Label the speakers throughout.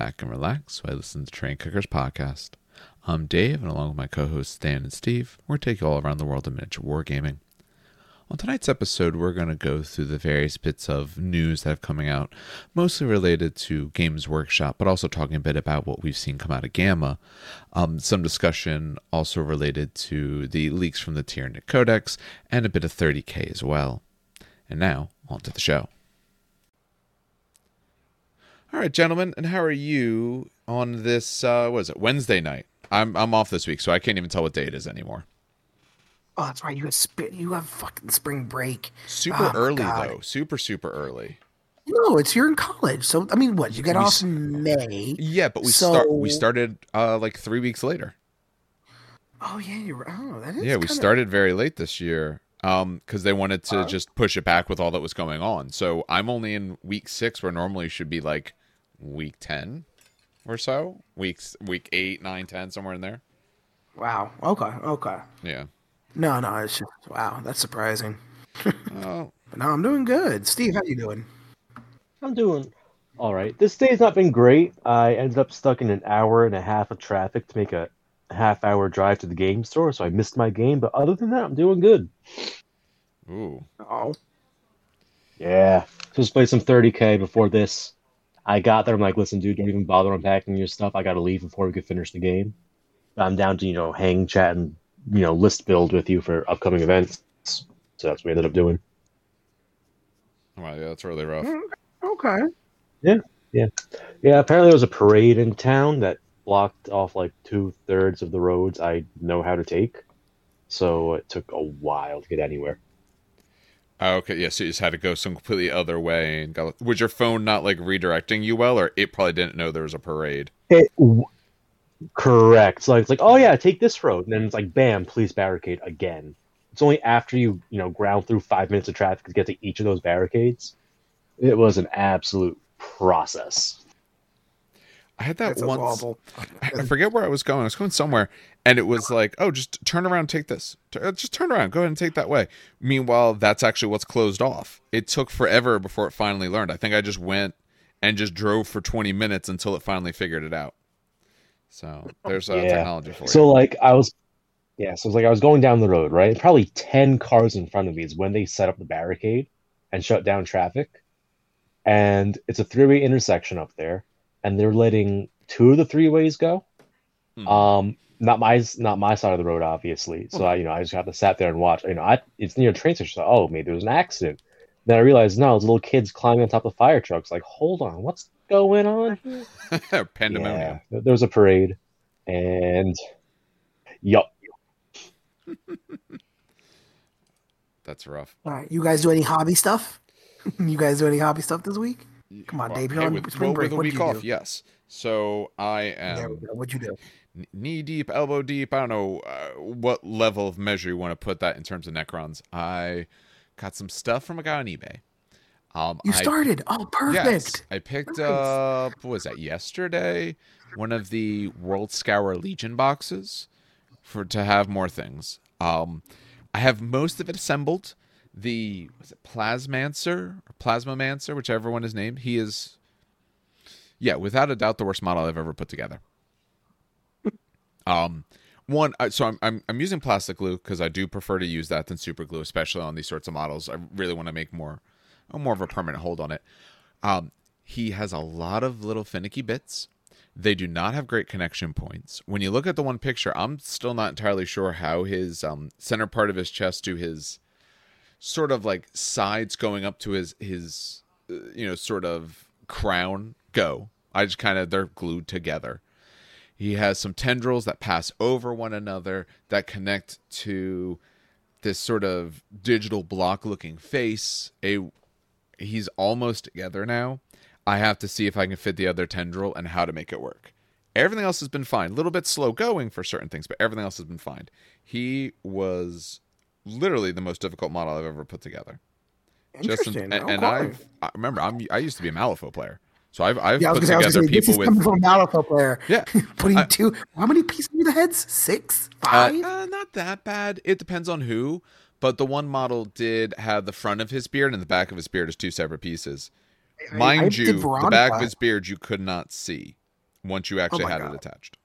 Speaker 1: Back and relax while I listen to Train Cookers podcast. I'm Dave, and along with my co hosts Dan and Steve, we're taking you all around the world of miniature wargaming. On tonight's episode, we're going to go through the various bits of news that have coming out, mostly related to Games Workshop, but also talking a bit about what we've seen come out of Gamma. Um, some discussion also related to the leaks from the Tyranid Codex, and a bit of 30k as well. And now, on to the show. All right, gentlemen, and how are you on this? Uh, what is it? Wednesday night. I'm I'm off this week, so I can't even tell what day it is anymore.
Speaker 2: Oh, that's right. You have sp- you have fucking spring break.
Speaker 1: Super
Speaker 2: Oh,
Speaker 1: early
Speaker 2: God.
Speaker 1: though. Super super early.
Speaker 2: No, it's you're in college. So I mean, what you get
Speaker 1: We
Speaker 2: off in May?
Speaker 1: Yeah, but we start we started uh like three weeks later.
Speaker 2: Oh yeah, you're. Oh, that is.
Speaker 1: yeah, we
Speaker 2: kinda-
Speaker 1: started very late this year. Um, because they wanted to
Speaker 2: Uh.
Speaker 1: just push it back with all that was going on. So I'm only in week six, where normally should be like week ten or so. Weeks week eight, nine, ten, somewhere in there.
Speaker 2: Wow. Okay. Okay.
Speaker 1: Yeah.
Speaker 2: No, no, it's just wow. That's surprising.
Speaker 1: Oh,
Speaker 2: But no, I'm doing good. Steve, how you doing?
Speaker 3: I'm doing all right. This day's not been great. I ended up stuck in an hour and a half of traffic to make a half hour drive to the game store, so I missed my game. But other than that, I'm doing good.
Speaker 1: ooh.
Speaker 2: Oh,
Speaker 3: Yeah. Supposed to play some 30k before this. I got there. I'm like, listen, dude, don't even bother unpacking your stuff. I got to leave before we could finish the game. I'm down to you know hang, chat, and you know list build with you for upcoming events. So that's what we ended up doing.
Speaker 1: Wow, yeah, that's really rough.
Speaker 2: Mm, okay.
Speaker 3: Yeah, yeah. Yeah, apparently there was a parade in town that blocked off like two thirds of the roads I know how to take. So it took a while to get anywhere.
Speaker 1: Oh, okay, yeah, so you just had to go some completely other way and got was your phone not like redirecting you well, or it probably didn't know there was a parade?
Speaker 3: It, w- correct. So it's like, oh yeah, take this road, and then it's like, bam, please barricade again. It's only after you you know ground through five minutes of traffic to get to each of those barricades. It was an absolute process.
Speaker 1: I had that
Speaker 2: That's
Speaker 1: once. I I forget where I was going. I was going somewhere, and it was like, "Oh, just turn around, take this. Uh, Just turn around, go ahead and take that way." Meanwhile, that's actually what's closed off. It took forever before it finally learned. I think I just went and just drove for twenty minutes until it finally figured it out. So there's a
Speaker 3: Yeah.
Speaker 1: technology for it.
Speaker 3: So
Speaker 1: you.
Speaker 3: like I was, yeah. So it's like I was going down the road, right? Probably ten cars in front of me is when they set up the barricade and shut down traffic. And it's a three-way intersection up there, and they're letting two of the three ways go.
Speaker 1: Hmm.
Speaker 3: Um, not my not my side of the road, obviously. So hmm. I, you know, I just have to sat there and watch. You know, I it's near a train station. So, oh, maybe there was an accident. Then I realized no, it's little kids climbing on top of fire trucks. Like, hold on, what's going on? here?
Speaker 1: Pandemonium.
Speaker 3: Yeah, there was a parade, and yup.
Speaker 1: That's rough.
Speaker 2: All right, you guys do any hobby stuff? you guys do any hobby stuff this week? Come on,
Speaker 1: Well,
Speaker 2: Dave. You're
Speaker 1: hey,
Speaker 2: on
Speaker 1: with,
Speaker 2: spring
Speaker 1: well,
Speaker 2: break.
Speaker 1: with a
Speaker 2: What did
Speaker 1: week
Speaker 2: you
Speaker 1: off,
Speaker 2: do?
Speaker 1: yes. So I am.
Speaker 2: What'd you do?
Speaker 1: knee deep, elbow deep. I don't know uh, what level of measure you want to put that in terms of Necrons. I got some stuff from a guy on eBay. Um,
Speaker 2: You
Speaker 1: I-
Speaker 2: started. Oh, perfect.
Speaker 1: Yes, I picked
Speaker 2: Nice.
Speaker 1: up. What was that? Yesterday, one of the World Scour Legion boxes for to have more things. Um, I have most of it assembled. The was it Plasmancer or Plasmamancer, whichever one is named. He is, yeah, without a doubt, the worst model I've ever put together. Um, one, uh, so I'm I'm, I'm using plastic glue because I do prefer to use that than super glue, especially on these sorts of models. I really want to make more, more of a permanent hold on it. Um, he has a lot of little finicky bits. They do not have great connection points. When you look at the one picture, I'm still not entirely sure how his um, center part of his chest to his sort of like sides going up to his his uh, you know sort of crown go. I just kind of they're glued together. He has some tendrils that pass over one another that connect to this sort of digital block looking face. A he's almost together now. I have to see if I can fit the other tendril and how to make it work. Everything else has been fine. A little bit slow going for certain things, but everything else has been fine. He was literally the most difficult model I've ever put together. Just in- and, and. I I remember I'm I used to be a Malifaux player, so I've I've
Speaker 2: yeah,
Speaker 1: put
Speaker 2: say, I
Speaker 1: together
Speaker 2: say, this
Speaker 1: people
Speaker 2: is
Speaker 1: with
Speaker 2: coming from a Malifaux player.
Speaker 1: yeah
Speaker 2: Putting
Speaker 1: I-
Speaker 2: two. How many pieces of the heads? Six?
Speaker 1: Uh,
Speaker 2: Five?
Speaker 1: uh, not that bad. It depends on who. But the one model did have the front of his beard and the back of his beard as two separate pieces. Mind
Speaker 2: I
Speaker 1: you, the back of his beard you could not see once you actually
Speaker 2: my
Speaker 1: had
Speaker 2: God.
Speaker 1: it attached.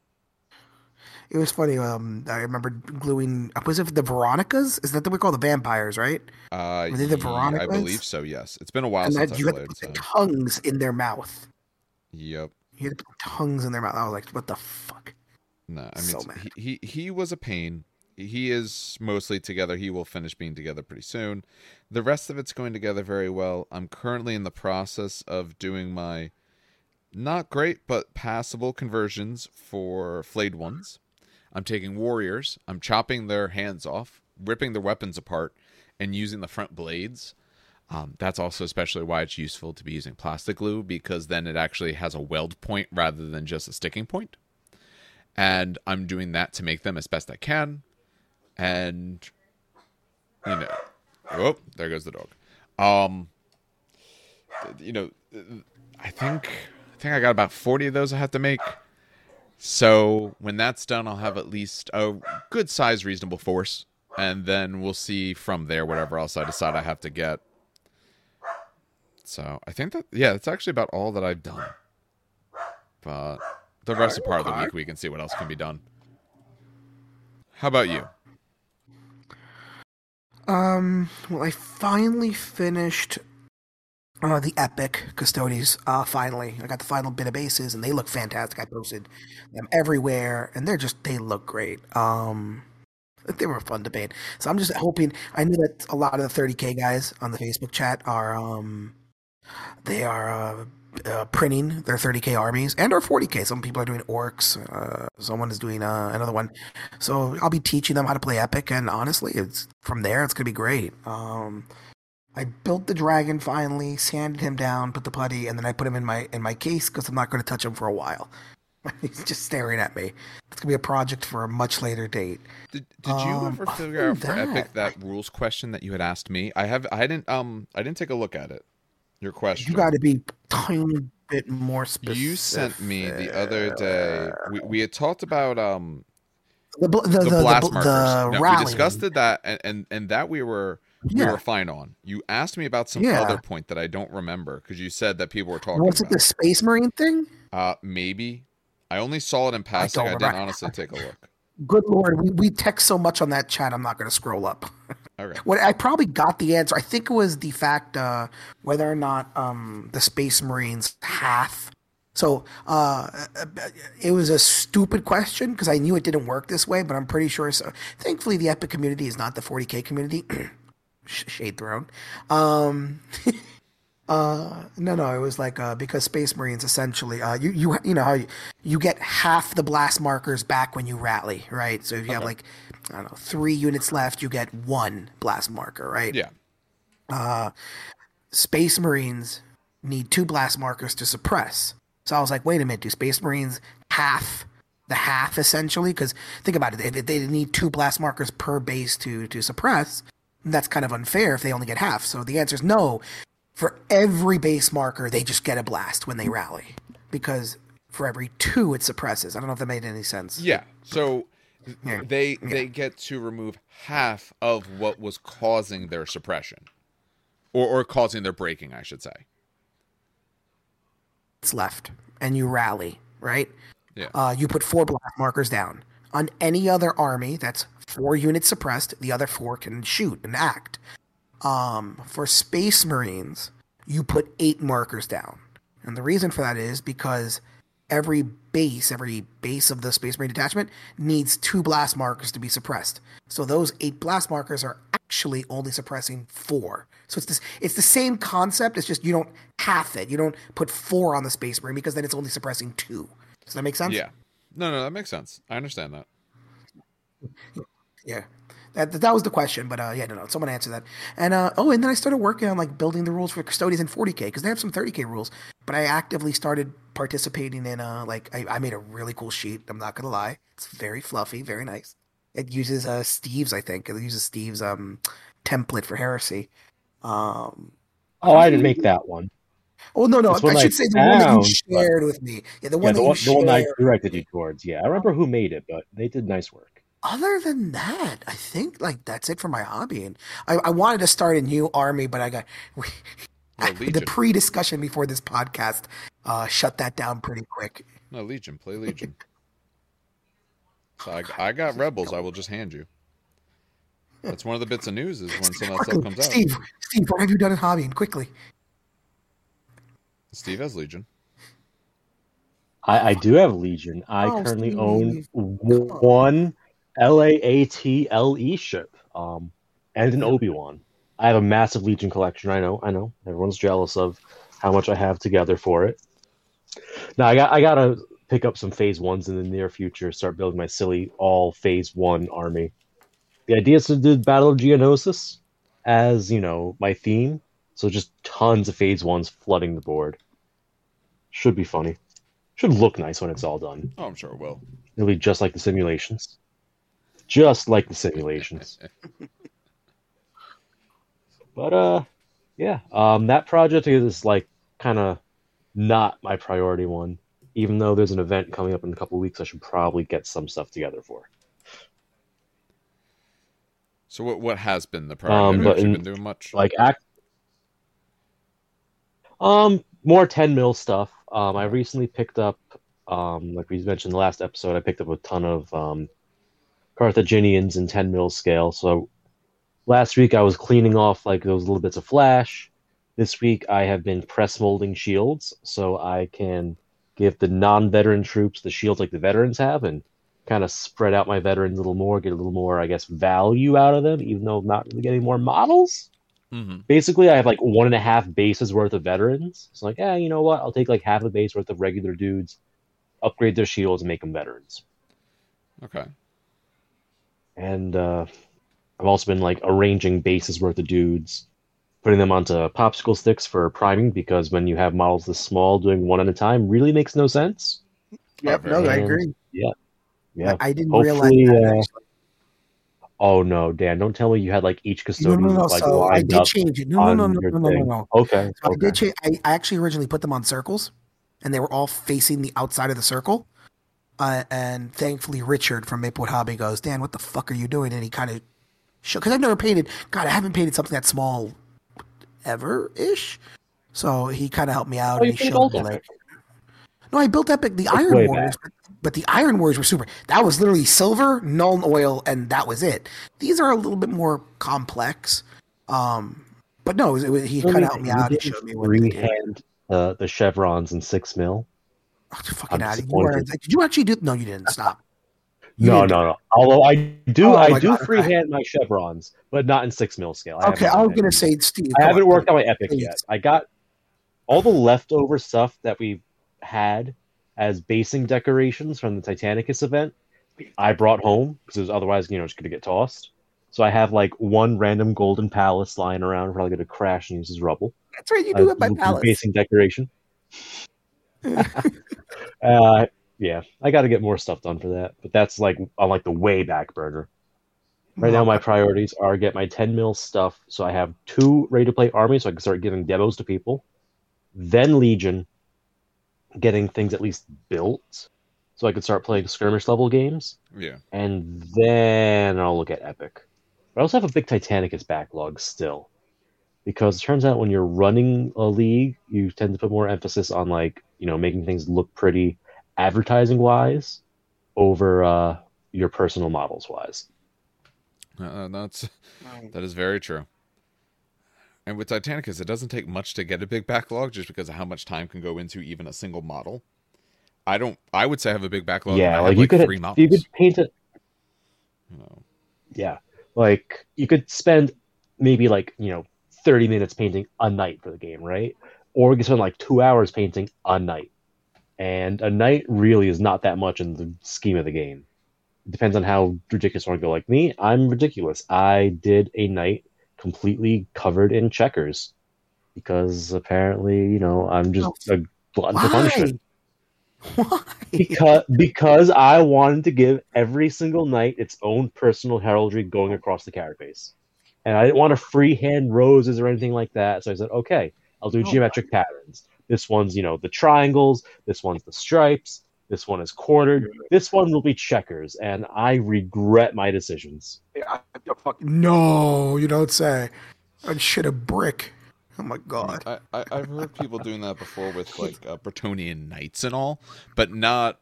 Speaker 2: It was funny. Um, I remember gluing. Was it the Veronicas? Is that what we call the vampires, right?
Speaker 1: Uh,
Speaker 2: Were they the
Speaker 1: Veronicas? I believe so. Yes, it's been a while
Speaker 2: and
Speaker 1: since
Speaker 2: that
Speaker 1: I
Speaker 2: you had to
Speaker 1: played.
Speaker 2: put
Speaker 1: So.
Speaker 2: the tongues in their mouth.
Speaker 1: Yep.
Speaker 2: You had to put tongues in their mouth. I was like, what the fuck?
Speaker 1: No, I mean
Speaker 2: So
Speaker 1: he he was a pain. He is mostly together. He will finish being together pretty soon. The rest of it's going together very well. I'm currently in the process of doing my not great but passable conversions for flayed ones. I'm taking warriors. I'm chopping their hands off, ripping their weapons apart, and using the front blades. Um, that's also especially why it's useful to be using plastic glue because then it actually has a weld point rather than just a sticking point. and I'm doing that to make them as best I can. And you know, oh, there goes the dog. Um, you know, I think I think I got about forty of those I have to make. So when that's done, I'll have at least a good size, reasonable force, and then we'll see from there whatever else I decide I have to get. So I think that yeah, that's actually about all that I've done. But the rest of part of the week we can see what else can be done. How about you?
Speaker 2: Um, well, I finally finished uh, the epic Custodes. Uh, finally, I got the final bit of bases, and they look fantastic. I posted them everywhere, and they're just they look great. Um, they were fun to paint. So I'm just hoping. I know that a lot of the 30k guys on the Facebook chat are um, they are uh, uh, printing their 30k armies and or 40k. Some people are doing orcs. Uh, someone is doing uh, another one. So I'll be teaching them how to play Epic, and honestly, it's from there. It's gonna be great. Um, I built the dragon finally, sanded him down, put the putty, and then I put him in my in my case because I'm not going to touch him for a while. He's just staring at me. It's gonna be a project for a much later date.
Speaker 1: Did, did you
Speaker 2: Um,
Speaker 1: ever figure out for Epic
Speaker 2: that-
Speaker 1: that rules question that you had asked me? I have I didn't um I didn't take a look at it. Your question.
Speaker 2: You got to be tiny bit more specific.
Speaker 1: You sent me the other day. We, we had talked about um
Speaker 2: the bl- the,
Speaker 1: the,
Speaker 2: the, the,
Speaker 1: blast
Speaker 2: the,
Speaker 1: markers. No, we discussed that and, and and that we were we
Speaker 2: Yeah.
Speaker 1: were fine on. You asked me about some
Speaker 2: Yeah.
Speaker 1: other point that I don't remember because you said that people were talking
Speaker 2: Was it
Speaker 1: about.
Speaker 2: the Space Marine thing?
Speaker 1: Uh, maybe. I only saw it in passing. I,
Speaker 2: don't
Speaker 1: didn't honestly take a look.
Speaker 2: Good lord, we, we text so much on that chat. I'm not going to scroll up.
Speaker 1: Okay.
Speaker 2: What I probably got the answer. I think it was the fact uh, whether or not um, the Space Marines half. So uh, it was a stupid question because I knew it didn't work this way, but I'm pretty sure. So thankfully, the Epic community is not the 40k community. Sh- Shade thrown. Um, uh, no, no, it was like uh, because Space Marines essentially, uh, you you you know how you, you get half the blast markers back when you rally, right? So if you have like I don't know three units left, you get one blast marker, right?
Speaker 1: Yeah.
Speaker 2: Space Marines need two blast markers to suppress. So I was like, wait a minute, do Space Marines half the half essentially? Because think about it, if they need two blast markers per base to to suppress, that's kind of unfair if they only get half. So the answer is no. For every base marker, they just get a blast when they rally, because for every two it suppresses. I don't know if that made any sense.
Speaker 1: Yeah. So
Speaker 2: Yeah.
Speaker 1: they they get to remove half of what was causing their suppression. Or or causing their breaking, I should say.
Speaker 2: It's left, and you rally, right?
Speaker 1: Yeah.
Speaker 2: uh, you put four blast markers down. On any other army, that's four units suppressed. The other four can shoot and act. Um, for Space Marines, you put eight markers down, and the reason for that is because every base, every base of the Space Marine detachment needs two blast markers to be suppressed. So those eight blast markers are actually only suppressing four. So it's this, it's the same concept. It's just you don't half it. You don't put four on the Space Marine because then it's only suppressing two. Does that make sense?
Speaker 1: Yeah. No, no, that makes sense. I understand that.
Speaker 2: Yeah. That, that was the question, but uh, yeah, no, no, someone answered that. And uh, oh, and then I started working on like building the rules for custodians in 40k because they have some 30k rules. But I actively started participating in uh, like I, I made a really cool sheet. I'm not gonna lie, it's very fluffy, very nice. It uses uh Steve's, I think. It uses Steve's um template for heresy. Um,
Speaker 3: Oh, I didn't make that one.
Speaker 2: oh no, no, I
Speaker 3: I
Speaker 2: should say the one that you
Speaker 3: found, but-
Speaker 2: shared with me. Yeah, the
Speaker 3: Yeah,
Speaker 2: one
Speaker 3: the
Speaker 2: that you
Speaker 3: the one I directed you towards. Yeah, I remember who made it, but they did nice work.
Speaker 2: Other than that, I think like that's it for my hobby. And I, I wanted to start a new army, but I got we,
Speaker 1: No,
Speaker 2: the pre-discussion before this podcast uh, shut that down pretty quick.
Speaker 1: No, Legion. Play Legion. So I, I got Rebels. I will just hand you. That's one of the bits of news is when some of that stuff
Speaker 2: Quickly,
Speaker 1: comes out.
Speaker 2: Steve, Steve, what have you done in hobbying? Quickly.
Speaker 1: Steve has Legion.
Speaker 3: I, I do have Legion. I
Speaker 2: Oh,
Speaker 3: currently
Speaker 2: Steve.
Speaker 3: own
Speaker 2: Come
Speaker 3: LAATLE E ship, um, and an Obi Wan. I have a massive Legion collection. I know, I know. Everyone's jealous of how much I have together for it. Now I got, I gotta pick up some Phase Ones in the near future. Start building my silly all Phase One army. The idea is to do Battle of Geonosis as you know my theme. So just tons of Phase Ones flooding the board. Should be funny. Should look nice when it's all done.
Speaker 1: Oh, I'm sure it will.
Speaker 3: It'll be just like the simulations. Just like the simulations. but uh yeah, um that project is like kind of not my priority one. Even though there's an event coming up in a couple weeks, I should probably get some stuff together for.
Speaker 1: So what what has been the priority?
Speaker 3: Um, but in-
Speaker 1: been doing much?
Speaker 3: Like act um more 10 mil stuff. Um I recently picked up um like we mentioned in the last episode, I picked up a ton of um Carthaginians in 10 mil scale. So last week I was cleaning off like those little bits of flash. This week I have been press molding shields so I can give the non-veteran troops the shields like the veterans have and kind of spread out my veterans a little more, get a little more I guess value out of them even though I'm not really getting more models
Speaker 1: hmm
Speaker 3: basically I have like one and a half bases worth of veterans. It's like, yeah, you know what? I'll take like half a base worth of regular dudes, upgrade their shields, and make them veterans.
Speaker 1: Okay.
Speaker 3: And uh, I've also been like arranging bases worth of dudes, putting them onto popsicle sticks for priming because when you have models this small, doing one at a time really makes no sense.
Speaker 2: Yep, no, I agree.
Speaker 3: Yeah.
Speaker 2: I, I didn't
Speaker 3: Hopefully,
Speaker 2: realize that.
Speaker 3: uh. Oh no, Dan! Don't tell me you had like each
Speaker 2: No,
Speaker 3: custodian
Speaker 2: no, no.
Speaker 3: like
Speaker 2: so I did change it. No, no, no, no, no, no, no, no.
Speaker 3: Okay.
Speaker 2: So I did change. I, I actually originally put them on circles, and they were all facing the outside of the circle. Uh, and thankfully, Richard from Maplewood Hobby goes, Dan, what the fuck are you doing? And he kind of shook because I've never painted. God, I haven't painted something that small ever ish. So he kind of helped me out.
Speaker 3: Oh,
Speaker 2: and he showed me like. No, I built Epic the
Speaker 3: Like,
Speaker 2: Iron
Speaker 3: way
Speaker 2: Warriors, but the Iron Warriors were super. That was literally silver, Nuln Oil, and that was it. These are a little bit more complex. Um, but no, it was, it was- he kind of helped me out and showed me what to do.
Speaker 3: freehand uh, the chevrons and six mil.
Speaker 2: Oh, fucking out of here. Did you actually do? No, you didn't. Stop. You
Speaker 3: No,
Speaker 2: didn't.
Speaker 3: no, no. Although I do,
Speaker 2: Oh
Speaker 3: I do
Speaker 2: God, okay.
Speaker 3: freehand my chevrons, but not in six mil scale. I
Speaker 2: Okay, I was gonna say, Steve.
Speaker 3: I haven't
Speaker 2: on.
Speaker 3: worked on my epic
Speaker 2: Please.
Speaker 3: yet. I got all the leftover stuff that we had as basing decorations from the Titanicus event. I brought home because it was otherwise, you know, just gonna get tossed. So I have like one random golden palace lying around, probably gonna crash and use as rubble.
Speaker 2: That's right. You
Speaker 3: Uh,
Speaker 2: do it by palace.
Speaker 3: Basing decoration. uh, yeah, I got to get more stuff done for that, but that's like on like the way back burner. Right now, my priorities are get my 10 mil stuff, so I have two ready to play armies, so I can start giving demos to people. Then Legion, getting things at least built, so I can start playing skirmish level games,
Speaker 1: Yeah.
Speaker 3: and then I'll look at Epic. But I also have a big Titanicus backlog still, because it turns out when you're running a league, you tend to put more emphasis on like you know making things look pretty, advertising wise, over uh, your personal models wise.
Speaker 1: Uh, that's that is very true. And with Titanicus, it doesn't take much to get a big backlog, just because of how much time can go into even a single model. I don't. I would say I have a big backlog. and I
Speaker 3: yeah, like you could
Speaker 1: three models.
Speaker 3: you could paint it.
Speaker 1: you know.
Speaker 3: Yeah, like you could spend maybe like you know thirty minutes painting a knight for the game, right? Or you could spend like two hours painting a knight, and a knight really is not that much in the scheme of the game. It depends on how ridiculous you want to go. Like me, I'm ridiculous. I did a knight completely covered in checkers because apparently, you know, I'm just oh, a glutton for punishment
Speaker 2: Why?
Speaker 3: Because because I wanted to give every single knight its own personal heraldry going across the carapace, and I didn't want to freehand roses or anything like that. So I said, okay, I'll do
Speaker 2: Oh.
Speaker 3: geometric patterns. This one's you know the triangles. This one's the stripes. This one is quartered. This one will be checkers, and I regret my decisions.
Speaker 2: No, you don't say. I'd shit a brick. Oh my god.
Speaker 1: I, I I've heard people doing that before with like uh, Bretonnian knights and all, but not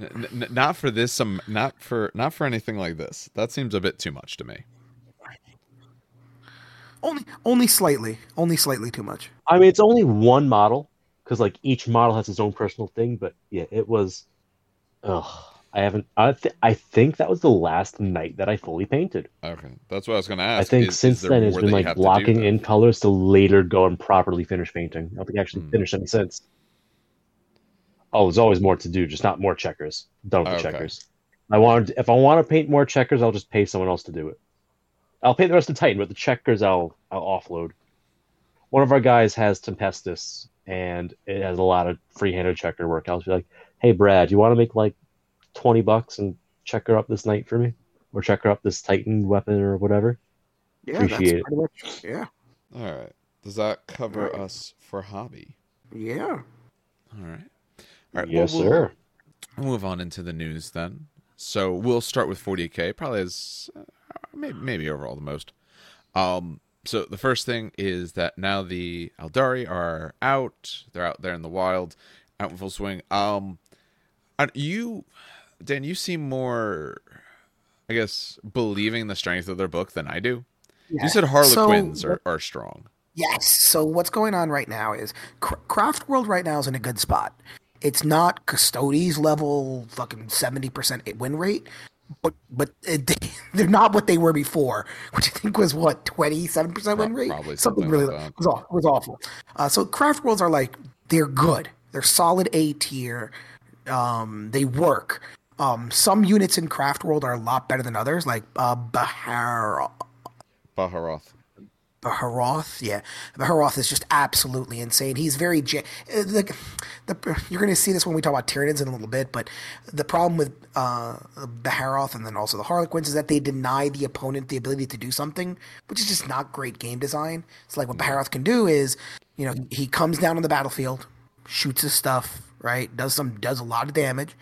Speaker 1: n- n- not for this. Some not for not for anything like this. That seems a bit too much to me.
Speaker 2: Only only slightly. Only slightly too much.
Speaker 3: I mean, it's only one model because like each model has its own personal thing. But yeah, it was. Ugh, I haven't. I th- I think that was the last knight that I fully painted.
Speaker 1: Okay, that's what I was going to ask.
Speaker 3: I think
Speaker 1: Is-
Speaker 3: since
Speaker 1: is
Speaker 3: then it's been like
Speaker 1: have
Speaker 3: blocking in colors to later go and properly finish painting. I don't think I actually
Speaker 1: Hmm.
Speaker 3: finished any since. Oh, there's always more to do, just not more checkers. Done with oh, the
Speaker 1: Okay.
Speaker 3: checkers. I wanted if I want to paint more checkers, I'll just pay someone else to do it. I'll paint the rest of Titan, but the checkers I'll I'll offload. One of our guys has Tempestus, and it has a lot of free-handed checker work. I'll just be like, "Hey, Brad, you want to make like twenty bucks and checker up this knight for me, or checker up this Titan weapon or whatever?"
Speaker 2: Yeah,
Speaker 3: Appreciate it.
Speaker 2: pretty much. Yeah,
Speaker 1: All right. Does that cover
Speaker 2: Right.
Speaker 1: us for hobby?
Speaker 2: yeah.
Speaker 1: All right. All right.
Speaker 3: yes,
Speaker 1: well, we'll-
Speaker 3: sir.
Speaker 1: We'll move on into the news then. So we'll start with 40k, probably as uh, maybe, maybe overall the most. Um, so the first thing is that now the Eldari are out. They're out there in the wild, out in full swing. Um, you, Dan, you seem more, I guess, believing the strength of their book than I do.
Speaker 2: yeah.
Speaker 1: You said Harlequins
Speaker 2: So-
Speaker 1: are, are strong.
Speaker 2: Yes. So what's going on right now is Craft World right now is in a good spot. It's not Custodes level fucking seventy percent win rate, but but it, they, they're not what they were before, which I think was what twenty seven percent win rate.
Speaker 1: probably
Speaker 2: something,
Speaker 1: something
Speaker 2: really
Speaker 1: like that.
Speaker 2: was awful. Was awful. Uh, so Craft Worlds are like they're good. They're solid A tier. Um, they work. Um, some units in Craft World are a lot better than others, like uh, Bahar
Speaker 1: Baharroth.
Speaker 2: Baharroth, yeah, Baharroth is just absolutely insane. He's very ja- uh, the, the you're going to see this when we talk about Tyranids in a little bit, but the problem with uh, Baharroth and then also the Harlequins is that they deny the opponent the ability to do something, which is just not great game design. It's like what Baharroth can do is, you know, he comes down on the battlefield, shoots his stuff, right, does some does a lot of damage,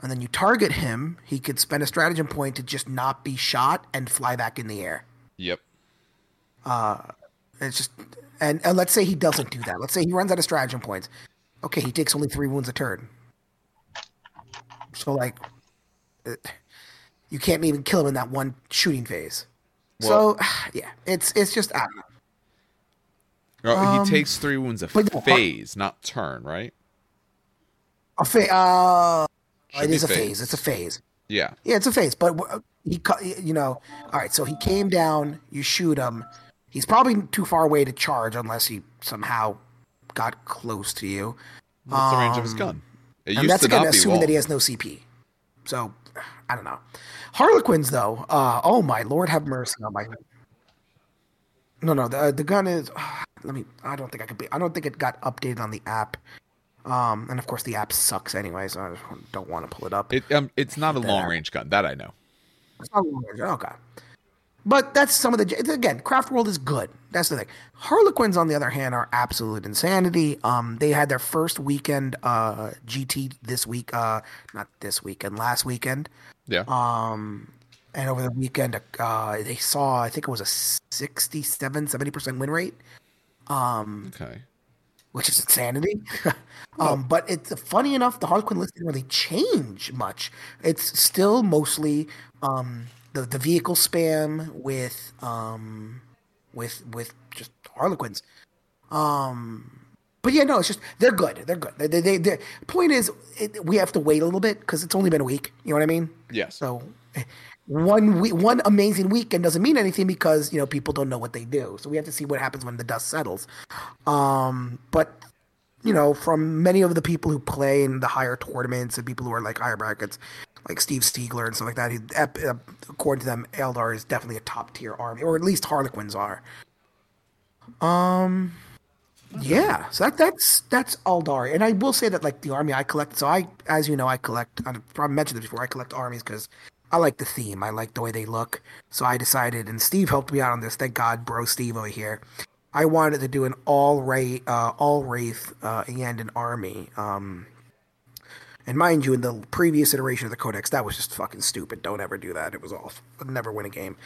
Speaker 2: and then you target him. He could spend a stratagem point to just not be shot and fly back in the air.
Speaker 1: Yep.
Speaker 2: It's just, and, and let's say he doesn't do that. Let's say he runs out of stratagem points. Okay, he takes only three wounds a turn. So like, uh, you can't even kill him in that one shooting phase. so yeah, it's it's just I don't know.
Speaker 1: Oh,
Speaker 2: Um,
Speaker 1: he takes three wounds a phase, not turn, right?
Speaker 2: a fa- uh, it is a phase.
Speaker 1: phase.
Speaker 2: It's a phase.
Speaker 1: Yeah.
Speaker 2: Yeah, it's a phase. But uh, he, you know, all right. So he came down. You shoot him. He's probably too far away to charge unless he somehow got close to you.
Speaker 1: What's the range of his gun? It
Speaker 2: Um, and that's
Speaker 1: to
Speaker 2: again assuming that he has no CP. So I don't know. Harlequins though, uh, oh my lord, have mercy on my. No, no, the the gun is. let me. I don't think I could be. I don't think it got updated on the app. Um, and of course the app sucks anyway, so I don't want to pull it up.
Speaker 1: It, um, it's not a long range gun. That I know.
Speaker 2: It's not long range, Okay. But that's some of the again. Craft World is good. That's the thing. Harlequins, on the other hand, are absolute insanity. Um, they had their first weekend uh GT this week. Uh, not this weekend, last weekend.
Speaker 1: Yeah.
Speaker 2: Um, and over the weekend, uh, they saw I think it was a 67, 70 percent win rate,
Speaker 1: okay.
Speaker 2: which is insanity. um, but it's funny enough, the Harlequin list didn't really change much. It's still mostly um, the the vehicle spam with um, with with just Harlequins. Um, but yeah, no, it's just they're good. They're good. They, they, they, point is, it, we have to wait a little bit because it's only been a week. You know what I mean?
Speaker 1: Yeah.
Speaker 2: So one week, one amazing weekend doesn't mean anything because you know people don't know what they do. So we have to see what happens when the dust settles. Um, but you know, from many of the people who play in the higher tournaments and people who are like higher brackets, like Steve Stiegler and stuff like that, he, uh, according to them, Eldar is definitely a top tier army, or at least Harlequins are. Um, yeah, so that that's that's Eldar, and I will say that like the army I collect. So I, as you know, I collect. I've probably mentioned this before. I collect armies because I like the theme. I like the way they look. So I decided, and Steve helped me out on this. Thank God, bro, Steve over here. I wanted to do an all wraith, uh, all wraith, uh, and an army. Um, And mind you, in the previous iteration of the Codex, that was just fucking stupid. Don't ever do that. It was awful. I'd never win a game.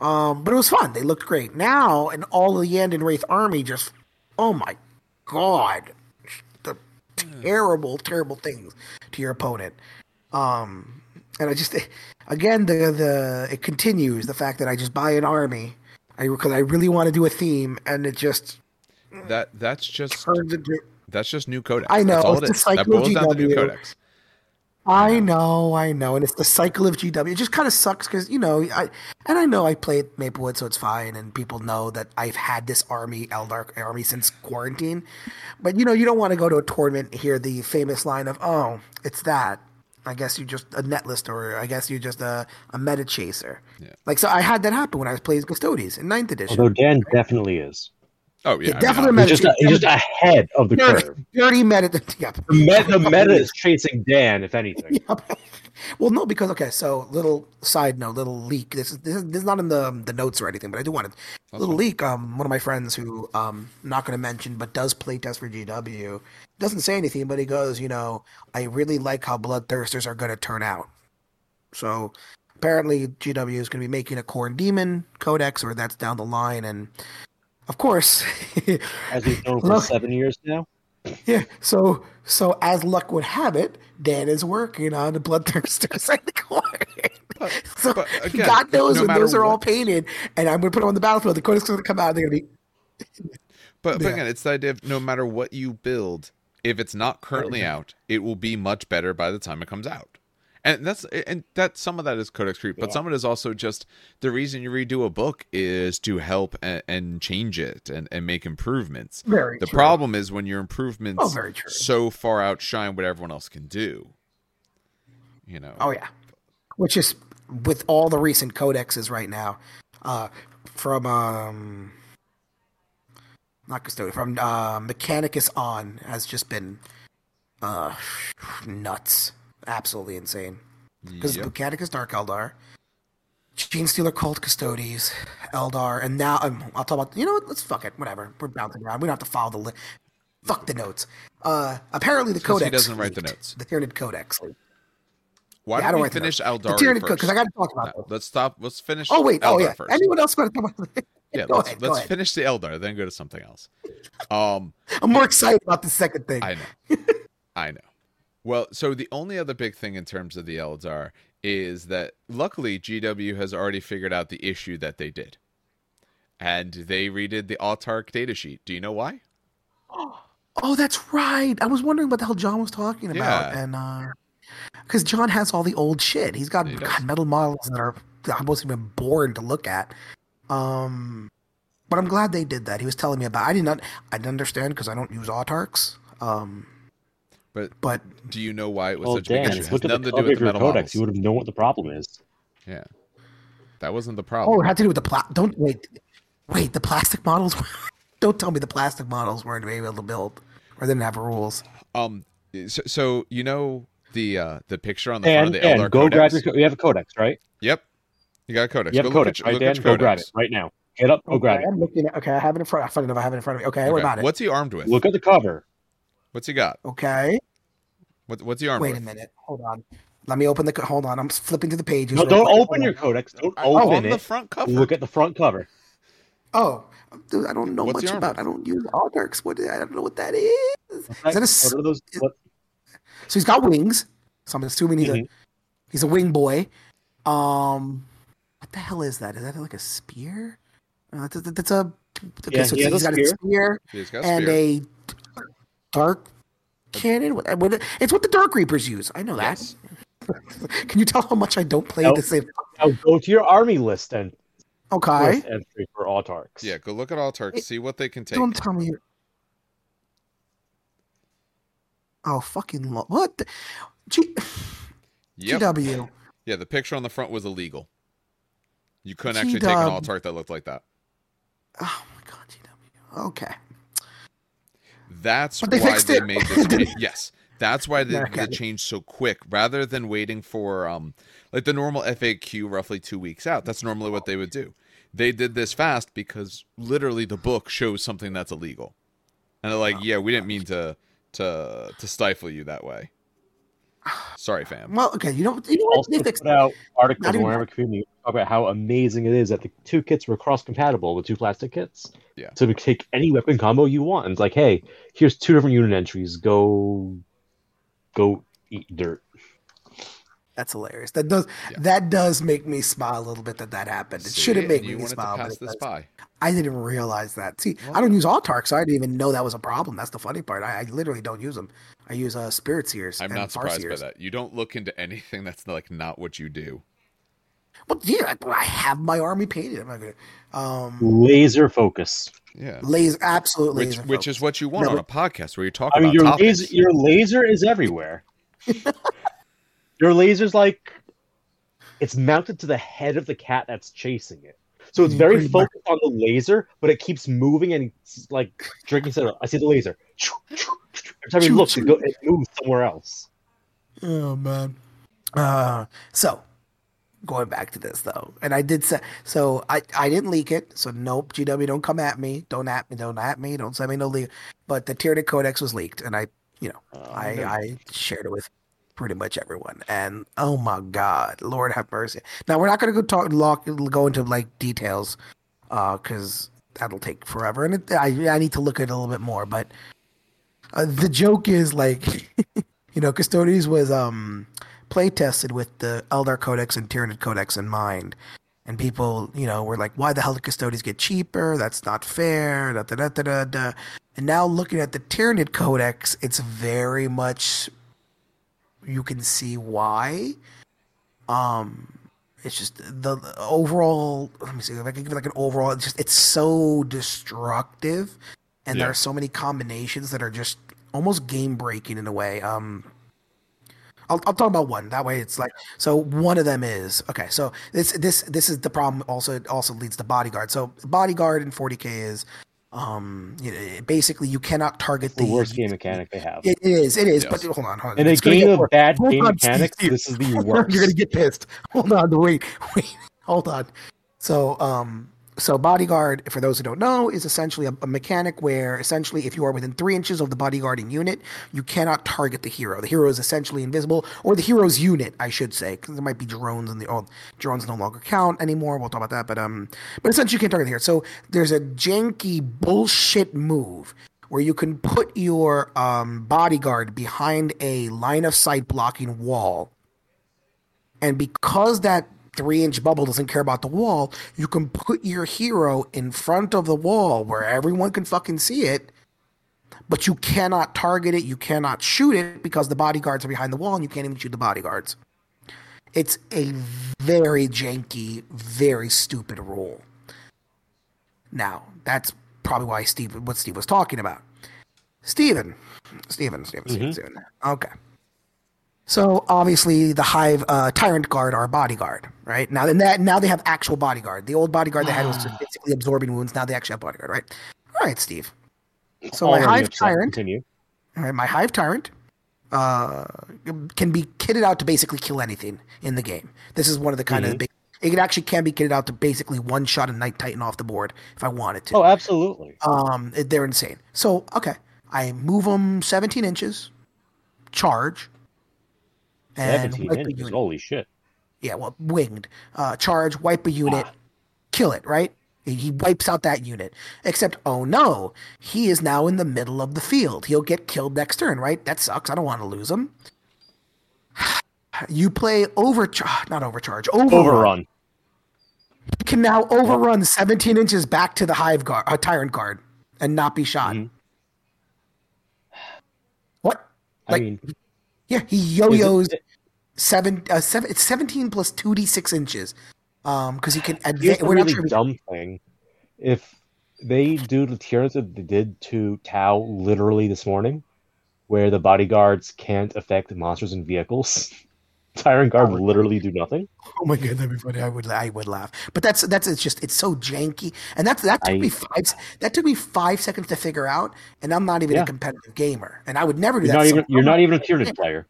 Speaker 2: Um, but it was fun. They looked great. Now, and all and Wraith army just, oh my god, the terrible, terrible things to your opponent. Um, and I just, again, the the it continues the fact that I just buy an army, because I really want to do a theme, and it just
Speaker 1: That that's just
Speaker 2: turns into.
Speaker 1: that's just new codex.
Speaker 2: I know, it's
Speaker 1: it
Speaker 2: the cycle of GW.
Speaker 1: codex.
Speaker 2: I know, I know, and it's the cycle of GW. It just kind of sucks because you know, I and I know I played Maplewood, so it's fine, and people know that I've had this army, Eldar army, since quarantine. But you know, you don't want to go to a tournament and hear the famous line of, "Oh, it's that." I guess you're just a net list, or I guess you're just a, a meta chaser.
Speaker 1: Yeah.
Speaker 2: Like so, I had that happen when I was playing Custodes in ninth edition.
Speaker 3: Although Dan definitely is.
Speaker 1: Oh yeah,
Speaker 2: Yeah,
Speaker 1: I mean,
Speaker 2: definitely
Speaker 1: obviously.
Speaker 3: He's just, he's just ahead of the
Speaker 2: dirty,
Speaker 3: curve.
Speaker 2: dirty meta. Yeah.
Speaker 3: The meta, the meta is chasing Dan, if anything.
Speaker 2: Well, no, because okay. So, little side note, little leak. This is this is, this is not in the the notes or anything, but I do want to little leak. Um, one of my friends who um I'm not going to mention, but does play test for GW, doesn't say anything, but he goes, you know, I really like how Bloodthirsters are going to turn out. So, apparently, GW is going to be making a Khorne Demon Codex, or that's down the line, and of course,
Speaker 3: As we've known for
Speaker 2: Look.
Speaker 3: seven years now.
Speaker 2: Yeah. So so as luck would have it, Dan is working on the Bloodthirsters and the Khorne. so
Speaker 1: but again,
Speaker 2: God knows
Speaker 1: no
Speaker 2: when
Speaker 1: matter
Speaker 2: those are all painted, and I'm gonna put them on the battlefield. The Codex is gonna come out. and They're gonna be
Speaker 1: But, but
Speaker 2: Yeah.
Speaker 1: again, it's the idea of no matter what you build, if it's not currently out, it will be much better by the time it comes out. And that's and that some of that is codex creep, but some of it is also just the reason you redo a book is to help and, and change it and, and make improvements.
Speaker 2: very.
Speaker 1: The
Speaker 2: true.
Speaker 1: problem is when your improvements
Speaker 2: Oh,
Speaker 1: so far outshine what everyone else can do. You know.
Speaker 2: Oh yeah, which is with all the recent codexes right now, uh, from um, not custodian from uh, Mechanicus on has just been uh nuts, absolutely insane. Because
Speaker 1: Yep.
Speaker 2: Mechanicus Dark Eldar, Gene Stealer Cult Custodes, Eldar, and now um, I'll talk about. You know what? Let's fuck it. Whatever. We're bouncing around. We don't have to follow the list. Fuck the notes. Uh, apparently the
Speaker 1: 'cause he
Speaker 2: codex.
Speaker 1: doesn't write the notes.
Speaker 2: The Tyranid Codex.
Speaker 1: Why
Speaker 2: Yeah,
Speaker 1: don't
Speaker 2: don't
Speaker 1: we finish
Speaker 2: Eldar? The Tyranid
Speaker 1: first?
Speaker 2: because I got to talk about
Speaker 1: No,
Speaker 2: this.
Speaker 1: let's stop. Let's finish.
Speaker 2: Oh wait, oh yeah.
Speaker 1: first.
Speaker 2: Anyone else want to talk about?
Speaker 1: yeah,
Speaker 2: go
Speaker 1: let's,
Speaker 2: ahead.
Speaker 1: Let's finish the Eldar, then go to something else. Um,
Speaker 2: I'm more excited about the second thing.
Speaker 1: I know. I know. Well, so the only other big thing in terms of the Eldar is that luckily GW has already figured out the issue that they did. And they redid the Autark datasheet. Do you know why?
Speaker 2: Oh, that's right. I was wondering what the hell John was talking about,
Speaker 1: Yeah.
Speaker 2: and uh, because John has all the old shit. He's got
Speaker 1: He
Speaker 2: metal models that are wasn't even born to look at. Um, but I'm glad they did that. He was telling me about. I did not. I didn't understand because I don't use autarks. Um,
Speaker 1: But
Speaker 2: but
Speaker 1: do you know why it was
Speaker 3: Well,
Speaker 1: such a big issue? It has
Speaker 3: look at
Speaker 1: nothing
Speaker 3: the
Speaker 1: to do
Speaker 3: cover
Speaker 1: with
Speaker 3: of
Speaker 1: the
Speaker 3: your
Speaker 1: metal
Speaker 3: codex.
Speaker 1: models.
Speaker 3: You would have known what the problem is.
Speaker 1: Yeah. That wasn't the problem.
Speaker 2: oh, it had to do with the pla- Don't wait. Wait, the plastic models. don't tell me the plastic models weren't able to build or didn't have rules.
Speaker 1: Um so, so you know the uh the picture on the
Speaker 3: Dan,
Speaker 1: front of the
Speaker 3: Dan,
Speaker 1: Eldar
Speaker 3: go
Speaker 1: codex?
Speaker 3: grab your. co- You have a codex, right?
Speaker 1: Yep. You got a codex.
Speaker 3: You have
Speaker 1: Go
Speaker 3: a
Speaker 1: look
Speaker 3: codex,
Speaker 1: at-
Speaker 3: right,
Speaker 1: look
Speaker 3: Dan?
Speaker 1: at
Speaker 3: Go grab it right now. Get up, go grab
Speaker 2: okay,
Speaker 3: it.
Speaker 2: I'm looking at. Okay, I have it in front. I find enough. I have it in front of me. Okay, what about it?
Speaker 1: What's he armed with?
Speaker 3: Look at the cover.
Speaker 1: What's he got?
Speaker 2: Okay.
Speaker 1: What, what's he armed
Speaker 2: Wait a minute. Hold on. Let me open the. Hold on. I'm flipping through the pages.
Speaker 3: No,
Speaker 2: real
Speaker 3: don't
Speaker 2: quick.
Speaker 3: open
Speaker 2: Hold
Speaker 3: your
Speaker 2: on.
Speaker 3: codex. Don't
Speaker 1: Oh,
Speaker 3: open
Speaker 1: on
Speaker 3: it.
Speaker 1: the front cover.
Speaker 3: Look at the front cover.
Speaker 2: Oh, dude, I don't know
Speaker 1: What's
Speaker 2: much about. I don't use all Autarks. What? I don't know what that is. Is that a s-
Speaker 3: What are those? What,
Speaker 2: so he's got wings. So I'm assuming he's a
Speaker 3: Mhm.
Speaker 2: he's a wing boy. Um, what the hell is that? Is that like a spear? Uh, that's, a- that's a. Okay,
Speaker 3: Yeah,
Speaker 2: so
Speaker 3: he has
Speaker 2: he's
Speaker 3: a
Speaker 2: got a
Speaker 3: spear.
Speaker 2: spear
Speaker 1: He's got a
Speaker 2: and a dark cannon. What, what, it's what the Dark Reapers use. I know that.
Speaker 1: Yes.
Speaker 2: Can you tell how much I don't play
Speaker 3: No.
Speaker 2: the same?
Speaker 3: now go to your army list and
Speaker 2: Okay.
Speaker 3: list entry for Autarks.
Speaker 1: Yeah, go look at Autark, see what they can take.
Speaker 2: Don't tell me. you're- Oh fucking lo- what? The- G-
Speaker 1: Yep.
Speaker 2: GW.
Speaker 1: Yeah, the picture on the front was illegal. You couldn't actually take an
Speaker 2: G-Dub.
Speaker 1: That looked like that.
Speaker 2: Oh my god, GW. Okay.
Speaker 1: That's
Speaker 2: But they
Speaker 1: why they
Speaker 2: it.
Speaker 1: made this change. Yes. That's why they,
Speaker 2: Okay.
Speaker 1: they changed so quick rather than waiting for um like the normal FAQ roughly 2 weeks out. That's normally what they would do. They did this fast because literally the book shows something that's illegal. And they're like, "Yeah, we didn't mean to to to stifle you that way." Sorry, fam.
Speaker 2: Well, okay, you know, you know what?
Speaker 3: Also
Speaker 2: They fixed
Speaker 3: put out articles
Speaker 2: Not
Speaker 3: in
Speaker 2: even-
Speaker 3: Warhammer community talk about how amazing it is that the two kits were cross compatible, the two plastic kits.
Speaker 1: Yeah.
Speaker 3: So we take any weapon combo you want. And it's like, hey, here's two different unit entries. Go go eat dirt.
Speaker 2: That's hilarious. That does
Speaker 1: Yeah.
Speaker 2: that does make me smile a little bit that that happened. It
Speaker 1: See,
Speaker 2: shouldn't make
Speaker 1: you
Speaker 2: me smile.
Speaker 1: to
Speaker 2: but
Speaker 1: pass
Speaker 2: it
Speaker 1: this
Speaker 2: does.
Speaker 1: by.
Speaker 2: I didn't realize that. See, I don't use Autark, so I didn't even know that was a problem. That's the funny part. I, I literally don't use them. I use uh, Spirit Seers.
Speaker 1: I'm
Speaker 2: and
Speaker 1: not surprised by that. You don't look into anything that's like not what you do.
Speaker 2: Well, yeah, I- I have my army painted. I'm not gonna. Um,
Speaker 3: Laser focus.
Speaker 1: Yeah.
Speaker 2: laser, absolutely.
Speaker 1: Which which is what you want
Speaker 2: No,
Speaker 1: on a podcast where you talk
Speaker 3: I mean,
Speaker 1: about
Speaker 3: your
Speaker 1: topics.
Speaker 3: laser, your laser is everywhere. your laser's like it's mounted to the head of the cat that's chasing it. So it's
Speaker 2: Mm,
Speaker 3: very focused on the laser, but it keeps moving and it's like drinking soda. I see the laser. Every time you look, it, go, it moves somewhere else.
Speaker 2: Oh man. Uh, so going back to this though, and I did say so. I I didn't leak it, so nope. GW, don't come at me. Don't at me. Don't at me. Don't send me no leak. But the Tyranid Codex was leaked, and I, you know, I
Speaker 3: Um,
Speaker 2: I shared it with pretty much everyone. And oh my God, Lord have mercy. Now we're not going to go talk lock, go into like details, uh, because that'll take forever, and it, I I need to look at it a little bit more. But uh, the joke is like, you know, Custodes was um play tested with the Eldar Codex and Tyranid Codex in mind. And people, you know, were like, why the hell did Custodes get cheaper? That's not fair. Da, da, da, da, da. And now looking at the Tyranid Codex, it's very much you can see why. Um it's just the, the overall let me see if I can give it like an overall it's just it's so destructive and there are so many combinations that are just almost game breaking in a way. Um I'll, I'll talk about one. That way, it's like so. One of them is okay. So this this this is the problem. Also, it also leads to bodyguard. So bodyguard in 40k is, um, you know, basically you cannot target
Speaker 3: The
Speaker 2: the
Speaker 3: worst game mechanic they have.
Speaker 2: It is. It is.
Speaker 1: Yes.
Speaker 2: But hold on. Hold on.
Speaker 3: In a
Speaker 2: It's gonna
Speaker 3: game of
Speaker 2: worse.
Speaker 3: bad
Speaker 2: Hold
Speaker 3: game
Speaker 2: on,
Speaker 3: mechanics,
Speaker 2: Steve.
Speaker 3: this is the worst.
Speaker 2: You're gonna get pissed. Hold on. Wait. Wait. Hold on. So um. So bodyguard, for those who don't know, is essentially a, a mechanic where essentially if you are within three inches of the bodyguarding unit, you cannot target the hero. The hero is essentially invisible, or the hero's unit, I should say, because there might be drones and the oh, drones no longer count anymore. We'll talk about that, but um, but essentially you can't target the hero. So there's a janky bullshit move where you can put your um bodyguard behind a line of sight blocking wall and because that three inch bubble doesn't care about the wall, you can put your hero in front of the wall where everyone can fucking see it, but you cannot target it, you cannot shoot it because the bodyguards are behind the wall and you can't even shoot the bodyguards. It's a very janky, very stupid rule. Now, that's probably why Steve what Steve was talking about. Steven. Steven, Steven, Steven, mm-hmm. Steven. Okay. So obviously the Hive uh, Tyrant Guard are bodyguard, right? Now and that now they have actual bodyguard. The old bodyguard they had was just basically absorbing wounds. Now they actually have bodyguard, right? All right, Steve. So my Hive
Speaker 3: upset.
Speaker 2: Tyrant,
Speaker 3: Continue.
Speaker 2: all right, my Hive Tyrant uh, can be kitted out to basically kill anything in the game. This is one of the kind of big. It actually can be kitted out to basically one shot a Knight Titan off the board if I wanted to.
Speaker 3: Oh, absolutely.
Speaker 2: Um, they're insane. So okay, I move them 17 inches, charge, and
Speaker 3: Seventeen
Speaker 2: wipe a
Speaker 3: inches.
Speaker 2: unit.
Speaker 3: Holy shit.
Speaker 2: Yeah, well, winged. Uh, charge, wipe a unit, kill it. Right? He- He wipes out that unit. Except, oh no, he is now in the middle of the field. He'll get killed next turn. Right? That sucks. I don't want to lose him. You play overcharge, not overcharge, overrun.
Speaker 3: Overrun.
Speaker 2: You can now overrun 17 inches back to the hive guard, uh, tyrant guard, and not be shot.
Speaker 3: Mhm.
Speaker 2: What?
Speaker 3: I mean,
Speaker 2: yeah, he yo-yos
Speaker 3: it-
Speaker 2: seven, uh, seven. It's 17 plus 2d6 inches. Um, because he can advance. We're not
Speaker 3: really
Speaker 2: sure. if-
Speaker 3: dumb thing. If they do the tiers that they did to Tau literally this morning, where the bodyguards can't affect monsters and vehicles, Tyrant Guard
Speaker 2: would-
Speaker 3: literally do nothing.
Speaker 2: Oh my god, that'd be funny. I would, I would laugh. But that's that's it's just it's so janky, and that's that took
Speaker 3: I-
Speaker 2: me five. That took me five seconds to figure out, and I'm not even
Speaker 3: Yeah.
Speaker 2: a competitive gamer, and I would never do
Speaker 3: You're
Speaker 2: that.
Speaker 3: not even you're not even a Tyranid player.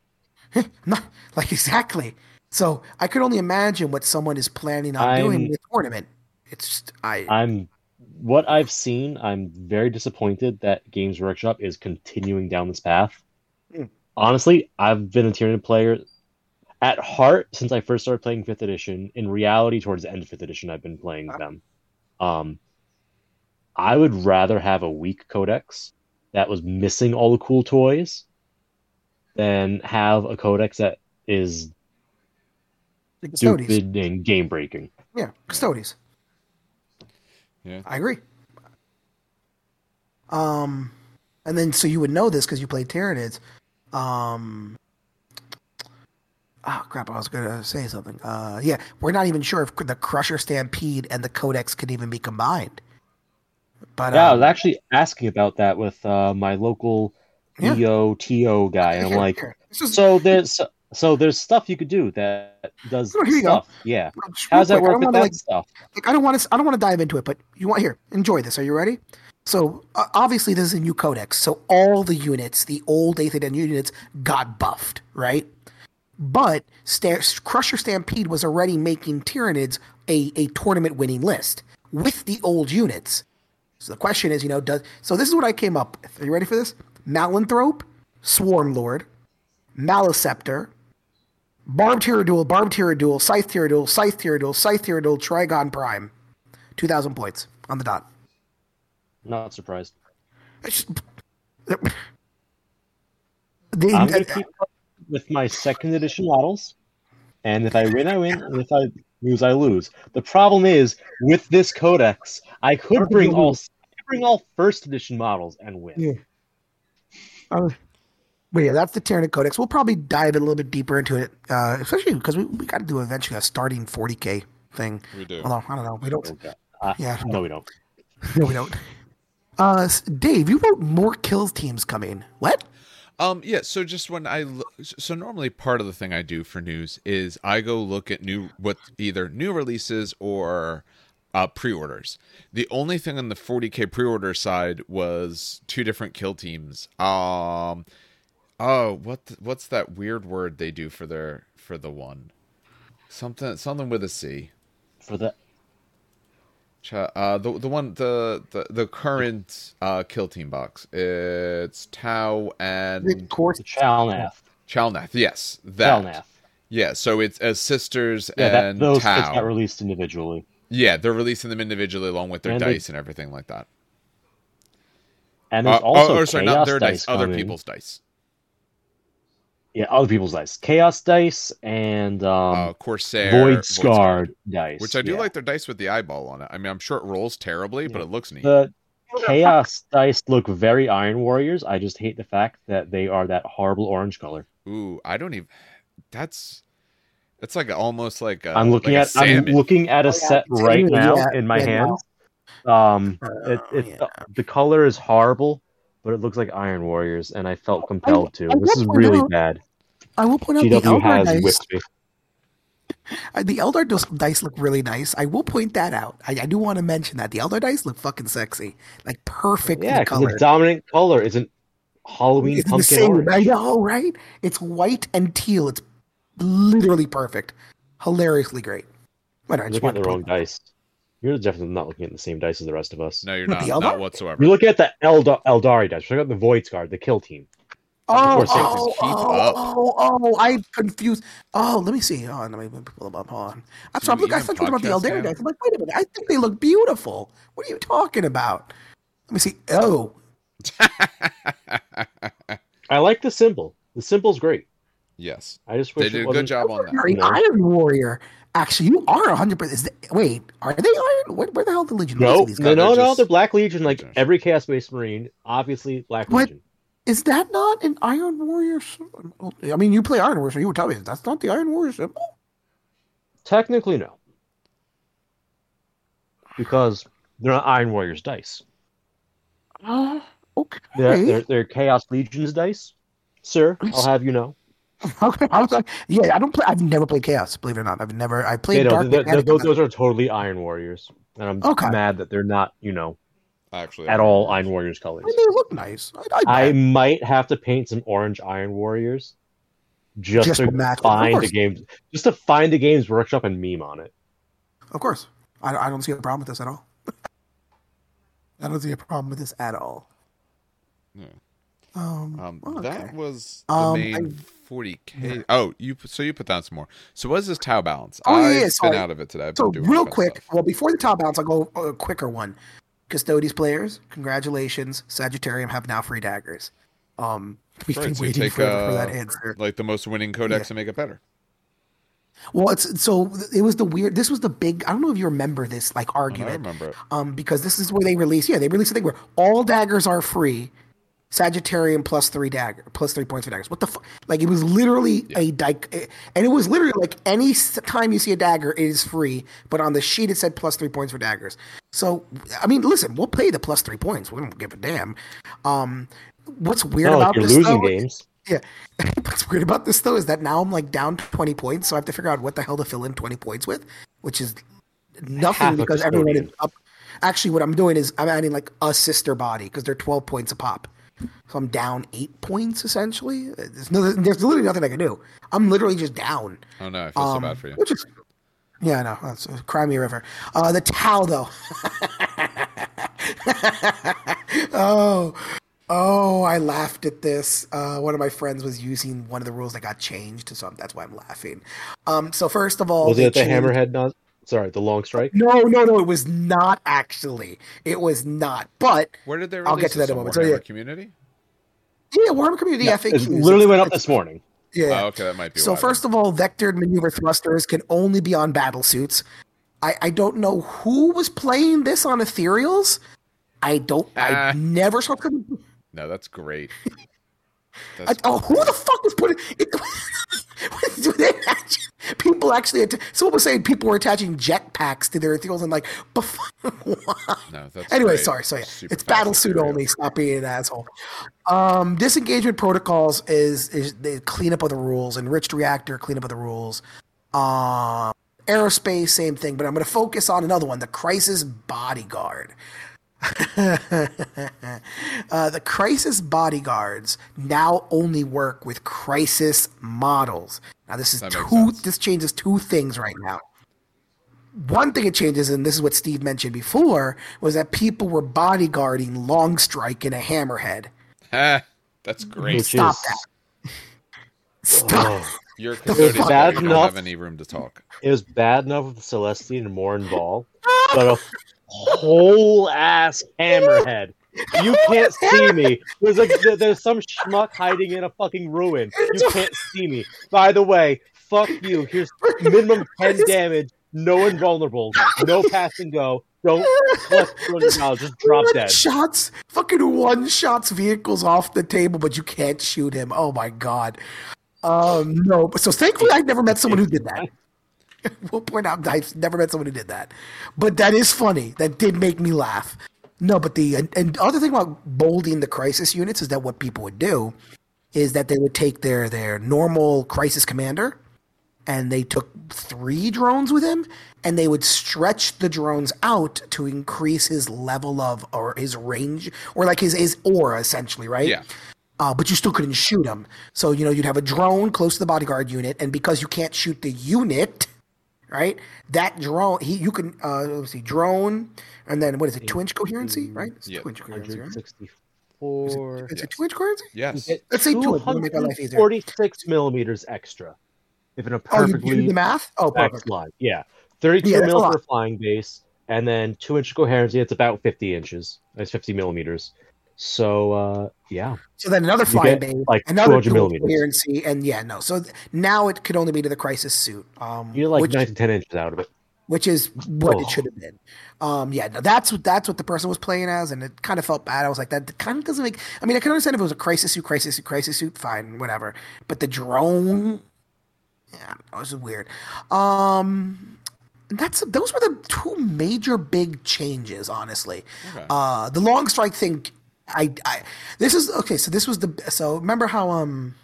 Speaker 2: not like exactly. So I could only imagine what someone is planning on doing
Speaker 3: I'm-
Speaker 2: in the tournament. It's just I
Speaker 3: I'm what I've seen. I'm very disappointed that Games Workshop is continuing down this path.
Speaker 2: Hmm.
Speaker 3: honestly, I've been a Tyranid player at heart since I first started playing Fifth Edition. In reality, towards the end of Fifth Edition, I've been playing them. Um, I would rather have a weak codex that was missing all the cool toys than have a codex that is
Speaker 2: The
Speaker 3: stupid and game breaking.
Speaker 2: Yeah, Custodes.
Speaker 1: Yeah.
Speaker 2: I agree. Um, and then so you would know this because you played Tyranids. Um, oh crap! I was gonna say something. Uh, yeah, we're not even sure if the Crusher Stampede and the Codex could even be combined. But
Speaker 3: Yeah, I
Speaker 2: um,
Speaker 3: was actually asking about that with uh, my local
Speaker 2: Yeah.
Speaker 3: EOTO guy, and I'm like.
Speaker 2: This
Speaker 3: so there's so there's stuff you could do that does
Speaker 2: Oh, here you go.
Speaker 3: Yeah,
Speaker 2: just
Speaker 3: how does that
Speaker 2: quick,
Speaker 3: work with that
Speaker 2: like,
Speaker 3: stuff?
Speaker 2: like I don't want to I don't want to dive into it, but you want here enjoy this. Are you ready? So uh, obviously this is a new codex, so all the units, the old Eighth Edition units, got buffed, right? But Sta- Crusher Stampede was already making Tyranids a, a tournament winning list with the old units. So the question is, you know, does so this is what I came up with. Are you ready for this? Malanthrope, Swarm Lord, Maleceptor, Barb Hierodule, Barb Hierodule, Scythe Hierodule, Scythe Hierodule, Scythe Hierodule, Trigon Prime. 2,000 points on the dot.
Speaker 3: Not surprised.
Speaker 2: Just- The-
Speaker 3: I'm gonna uh, keep up with my second edition models, and if I win, I win, and if I lose, I lose. The problem is with this codex, I could
Speaker 2: think
Speaker 3: bring all
Speaker 2: lose.
Speaker 3: bring all first edition models and win.
Speaker 2: Yeah. Uh, but yeah, that's the Tyranid Codex. We'll probably dive a little bit deeper into it, uh, especially because we, we got to do eventually a starting 40k thing.
Speaker 1: We do.
Speaker 2: Although, I don't know. We don't.
Speaker 3: Okay. Uh,
Speaker 2: Yeah.
Speaker 3: No, we don't.
Speaker 2: No, we don't. Uh, Dave, you wrote more kills teams coming. What?
Speaker 1: Um, yeah. So just when I so normally part of the thing I do for news is I go look at new what either new releases or uh, pre-orders. The only thing on the 40k pre-order side was two different kill teams. Um, oh, what th- what's that weird word they do for their for the one? Something something with a C.
Speaker 3: For the
Speaker 1: Uh, the the one the the, the current uh kill team box. It's Tau and
Speaker 2: of
Speaker 3: course. Chalnath.
Speaker 1: Chalnath. Yes, that.
Speaker 3: Chalnath.
Speaker 1: Yeah, so it's as sisters
Speaker 3: Yeah, that,
Speaker 1: and
Speaker 3: those kits
Speaker 1: Tau.
Speaker 3: got released individually.
Speaker 1: yeah, they're releasing them individually along with their
Speaker 3: And they-
Speaker 1: dice and everything like that.
Speaker 3: And
Speaker 1: Uh,
Speaker 3: also
Speaker 1: oh, oh, sorry, not their dice, other people's dice.
Speaker 3: Yeah, other people's dice. Chaos dice and um,
Speaker 1: uh, Corsair,
Speaker 3: Void Scarred dice.
Speaker 1: which I do
Speaker 3: yeah.
Speaker 1: like their dice with the eyeball on it. I mean, I'm sure it rolls terribly, but it looks neat.
Speaker 3: The Chaos dice look very Iron Warriors. I just hate the fact that they are that horrible orange color.
Speaker 1: Ooh, I don't even. That's it's like almost like a,
Speaker 3: I'm looking
Speaker 1: like
Speaker 3: at I'm looking at a
Speaker 2: Oh, yeah,
Speaker 3: set
Speaker 2: it's
Speaker 3: right
Speaker 2: in-
Speaker 3: now
Speaker 2: yeah,
Speaker 3: in my
Speaker 2: yeah,
Speaker 3: hands. Um, it,
Speaker 2: Oh,
Speaker 3: it,
Speaker 2: yeah.
Speaker 3: the color is horrible, but it looks like Iron Warriors, and I felt compelled to.
Speaker 2: I
Speaker 3: This is really bad.
Speaker 2: I will point out the
Speaker 3: GW
Speaker 2: Eldar
Speaker 3: has
Speaker 2: dice.
Speaker 3: whipped me.
Speaker 2: Uh, the Eldar dice look really nice. I will point that out. I, I do want to mention that the Eldar dice look fucking sexy, like perfect
Speaker 3: Yeah,
Speaker 2: in
Speaker 3: because
Speaker 2: color.
Speaker 3: the dominant color isn't Halloween
Speaker 2: It's the
Speaker 3: pumpkin
Speaker 2: same.
Speaker 3: orange.
Speaker 2: I know, right? It's white and teal. It's literally perfect, hilariously great. But I
Speaker 3: You're
Speaker 2: just
Speaker 3: looking at
Speaker 2: wanted
Speaker 3: the
Speaker 2: to
Speaker 3: wrong
Speaker 2: out.
Speaker 3: dice. You're definitely not looking at the same dice as the rest of us.
Speaker 1: No, you're
Speaker 2: What,
Speaker 1: not.
Speaker 2: the Eldar?
Speaker 1: Not whatsoever.
Speaker 3: You look at the Eldar- Eldari dice. Check out the Void Guard, the kill team.
Speaker 2: Oh,
Speaker 3: course, they have to
Speaker 2: oh,
Speaker 1: keep
Speaker 2: oh,
Speaker 1: up.
Speaker 2: oh, oh, I'm confused. Oh, let me see. Oh, let me pull them up. Hold on. I'm
Speaker 1: Do
Speaker 2: sorry. Look, I
Speaker 1: even
Speaker 2: thought you were about the
Speaker 1: podcast
Speaker 2: Eldari
Speaker 1: now?
Speaker 2: dice. I'm like, wait a minute. I think they look beautiful. What are you talking about? Let me see. Oh,
Speaker 3: I like the symbol. The symbol's great.
Speaker 1: yes,
Speaker 3: I just wish
Speaker 1: they
Speaker 3: wish
Speaker 1: did
Speaker 3: it
Speaker 1: a good
Speaker 3: wasn't-
Speaker 1: job on that.
Speaker 2: You're an
Speaker 3: No.
Speaker 2: Iron Warrior. Actually, you are 100%. Is the, wait, are they Iron? Where, where the hell the Legion? Let
Speaker 3: No,
Speaker 2: these
Speaker 3: no,
Speaker 2: guys.
Speaker 3: no,
Speaker 1: They're
Speaker 3: no.
Speaker 1: just-
Speaker 3: They're Black Legion, like every Chaos Space Marine. Obviously, Black
Speaker 2: What?
Speaker 3: Legion.
Speaker 2: Is that not an Iron Warrior? symbol? I mean, you play Iron Warrior, so you would tell me that's not the Iron Warrior symbol.
Speaker 3: Technically, no, because they're not Iron Warriors dice.
Speaker 2: Uh, okay.
Speaker 3: They're, they're, they're Chaos Legions dice, sir. I'll have you know.
Speaker 2: Okay, I was like, yeah, I don't play. I've never played Chaos. Believe it or not, I've never. I played Dark.
Speaker 3: those, those are totally Iron Warriors, and I'm
Speaker 2: Okay.
Speaker 3: mad that they're not, you know,
Speaker 1: Actually,
Speaker 3: at all Iron Warriors colors.
Speaker 2: I mean, they look nice. I, I,
Speaker 3: I might have to paint some orange Iron Warriors just,
Speaker 2: Just
Speaker 3: to
Speaker 2: to match
Speaker 3: find the
Speaker 2: course.
Speaker 3: games, just to find the games workshop and meme on it.
Speaker 2: of course, I, I don't see a problem with this at all. I don't see a problem with this at all.
Speaker 1: Yeah.
Speaker 2: Um,
Speaker 1: Um,
Speaker 2: okay.
Speaker 1: That was the
Speaker 2: Um,
Speaker 1: main 40k. Oh, you so you put down some more. So what is this Tau balance?
Speaker 2: Oh, yeah,
Speaker 1: I've
Speaker 2: yeah,
Speaker 1: been
Speaker 2: sorry.
Speaker 1: out of it today. I've
Speaker 2: So real quick,
Speaker 1: stuff.
Speaker 2: well, before the top bounce, I'll go a quicker one. Custodes players, congratulations! Sagittarum have now free daggers. Um, we've
Speaker 1: Right,
Speaker 2: been
Speaker 1: so
Speaker 2: waiting
Speaker 1: take,
Speaker 2: forever for that
Speaker 1: uh,
Speaker 2: answer.
Speaker 1: like the most winning codex to make it better.
Speaker 2: Well, it's so it was the weird. This was the big. I don't know if you remember this like argument.
Speaker 1: I remember it.
Speaker 2: um, because this is where they release. Yeah, they released a thing where all daggers are free. Sagittarum plus three dagger plus three points for daggers. What the fuck? Like it was literally a dike, and it was literally like any time you see a dagger, it is free. But on the sheet, it said plus three points for daggers. So I mean, listen, we'll pay the plus three points. We don't give a damn. Um, what's weird
Speaker 3: like
Speaker 2: about
Speaker 3: you're
Speaker 2: this
Speaker 3: losing
Speaker 2: though?
Speaker 3: games.
Speaker 2: Yeah. What's weird about this though is that now I'm like down 20 points, so I have to figure out what the hell to fill in 20 points with, which is nothing
Speaker 3: Half
Speaker 2: because everyone is up. Actually, what I'm doing is I'm adding like a sister body because they're 12 points a pop. So I'm down eight points essentially. There's no, there's literally nothing I can do. I'm literally just down.
Speaker 1: Oh no, I feel so
Speaker 2: Um,
Speaker 1: bad for you.
Speaker 2: Which is, yeah, no, that's a cry me a river. Uh, the Tau though. oh, oh, I laughed at this. Uh, one of my friends was using one of the rules that got changed, so that's why I'm laughing. Um, so first of all,
Speaker 3: Was it the
Speaker 2: changed-
Speaker 3: hammerhead? Not sorry, the Longstrike.
Speaker 2: No, no, no. It was not actually. It was not. But
Speaker 1: Where did they release
Speaker 2: I'll get to that in a
Speaker 1: on
Speaker 2: moment. So,
Speaker 1: Warhammer
Speaker 2: yeah.
Speaker 1: Community?
Speaker 2: yeah, Warhammer Community
Speaker 3: Yeah,
Speaker 2: FAQs.
Speaker 3: it literally went up this morning.
Speaker 2: Yeah.
Speaker 1: Oh, okay, that might be.
Speaker 2: So
Speaker 1: why
Speaker 2: first of all, vectored maneuver thrusters can only be on battle suits. I, I don't know who was playing this on ethereals. I don't.
Speaker 1: Ah.
Speaker 2: I never saw.
Speaker 1: no, that's great.
Speaker 2: I, oh, who the fuck was putting? It, do they actually, people actually. att- Someone was saying people were attaching jetpacks to their ethereals and like. But why?
Speaker 1: no, that's
Speaker 2: Anyway,
Speaker 1: great.
Speaker 2: sorry. So yeah,
Speaker 1: Super
Speaker 2: it's battle suit only. Stop being an asshole. Um, disengagement protocols is is the cleanup of the rules. Enriched reactor cleanup of the rules. Um, aerospace same thing. But I'm going to focus on another one: the crisis bodyguard. uh, the crisis bodyguards now only work with crisis models. Now this is two.
Speaker 1: sense.
Speaker 2: This changes two things right now one thing it changes, and this is what Steve mentioned before, was that people were bodyguarding Longstrike in a hammerhead.
Speaker 1: Ah, that's great.
Speaker 2: Stop that. Stop.
Speaker 3: oh,
Speaker 1: You're a
Speaker 2: fuck?
Speaker 1: custodian.
Speaker 3: Bad
Speaker 1: You don't
Speaker 3: enough.
Speaker 1: have any room to talk.
Speaker 3: it was bad enough with Celestine and Morvenn Vahl, but a whole ass hammerhead. You can't see me. There's like there's some schmuck hiding in a fucking ruin. You can't see me. By the way, fuck you. Here's minimum ten damage. No invulnerables. No pass and go. Don't collect two hundred dollars. Just drop dead.
Speaker 2: shots, fucking one shots vehicles off the table, but you can't shoot him. Oh my god. Um, no, so thankfully I never met someone who did that. we'll point out I've never met someone who did that, but that is funny. That did make me laugh. No, but the and, and other thing about bolding the crisis units is that what people would do is that they would take their their normal crisis commander and they took three drones with him and they would stretch the drones out to increase his level of or his range or like his his aura essentially right
Speaker 1: Yeah.
Speaker 2: uh, but you still couldn't shoot him so you know you'd have a drone close to the bodyguard unit and because you can't shoot the unit right that drone he you can uh let's see drone and then what is it two inch coherency right it's
Speaker 1: Yeah.
Speaker 2: two inch coherency right
Speaker 3: 164.
Speaker 2: is it two inch coherency
Speaker 1: Yes.
Speaker 2: Let's say two, it'll make our life easier.
Speaker 3: 246 millimeters extra. If in a
Speaker 2: oh you, you
Speaker 3: perfectly
Speaker 2: the math oh perfect
Speaker 3: slide. Yeah. 32
Speaker 2: Yeah, that's
Speaker 3: mil for flying base, and then 2 inch coherency, it's about 50 inches. That's 50 millimeters. So, uh, yeah.
Speaker 2: So then another
Speaker 3: You
Speaker 2: flying
Speaker 3: get,
Speaker 2: bay,
Speaker 3: like,
Speaker 2: another
Speaker 3: 200
Speaker 2: dual
Speaker 3: millimeters.
Speaker 2: coherency, and yeah, no. So th- now it could only be to the crisis suit, um,
Speaker 3: You're like
Speaker 2: which,
Speaker 3: 9 to 10 inches out of it.
Speaker 2: which is what
Speaker 3: Oh.
Speaker 2: it should have been. Um, yeah, no, that's what that's what the person was playing as, and it kind of felt bad. I was like, that kind of doesn't make. I mean, I can understand if it was a crisis suit, crisis suit, crisis suit, fine, whatever. But the drone, yeah, that was weird. Um, that's those were the two major big changes, honestly.
Speaker 1: Okay.
Speaker 2: Uh, the Longstrike thing, I, I, this is okay. So this was the so remember how um,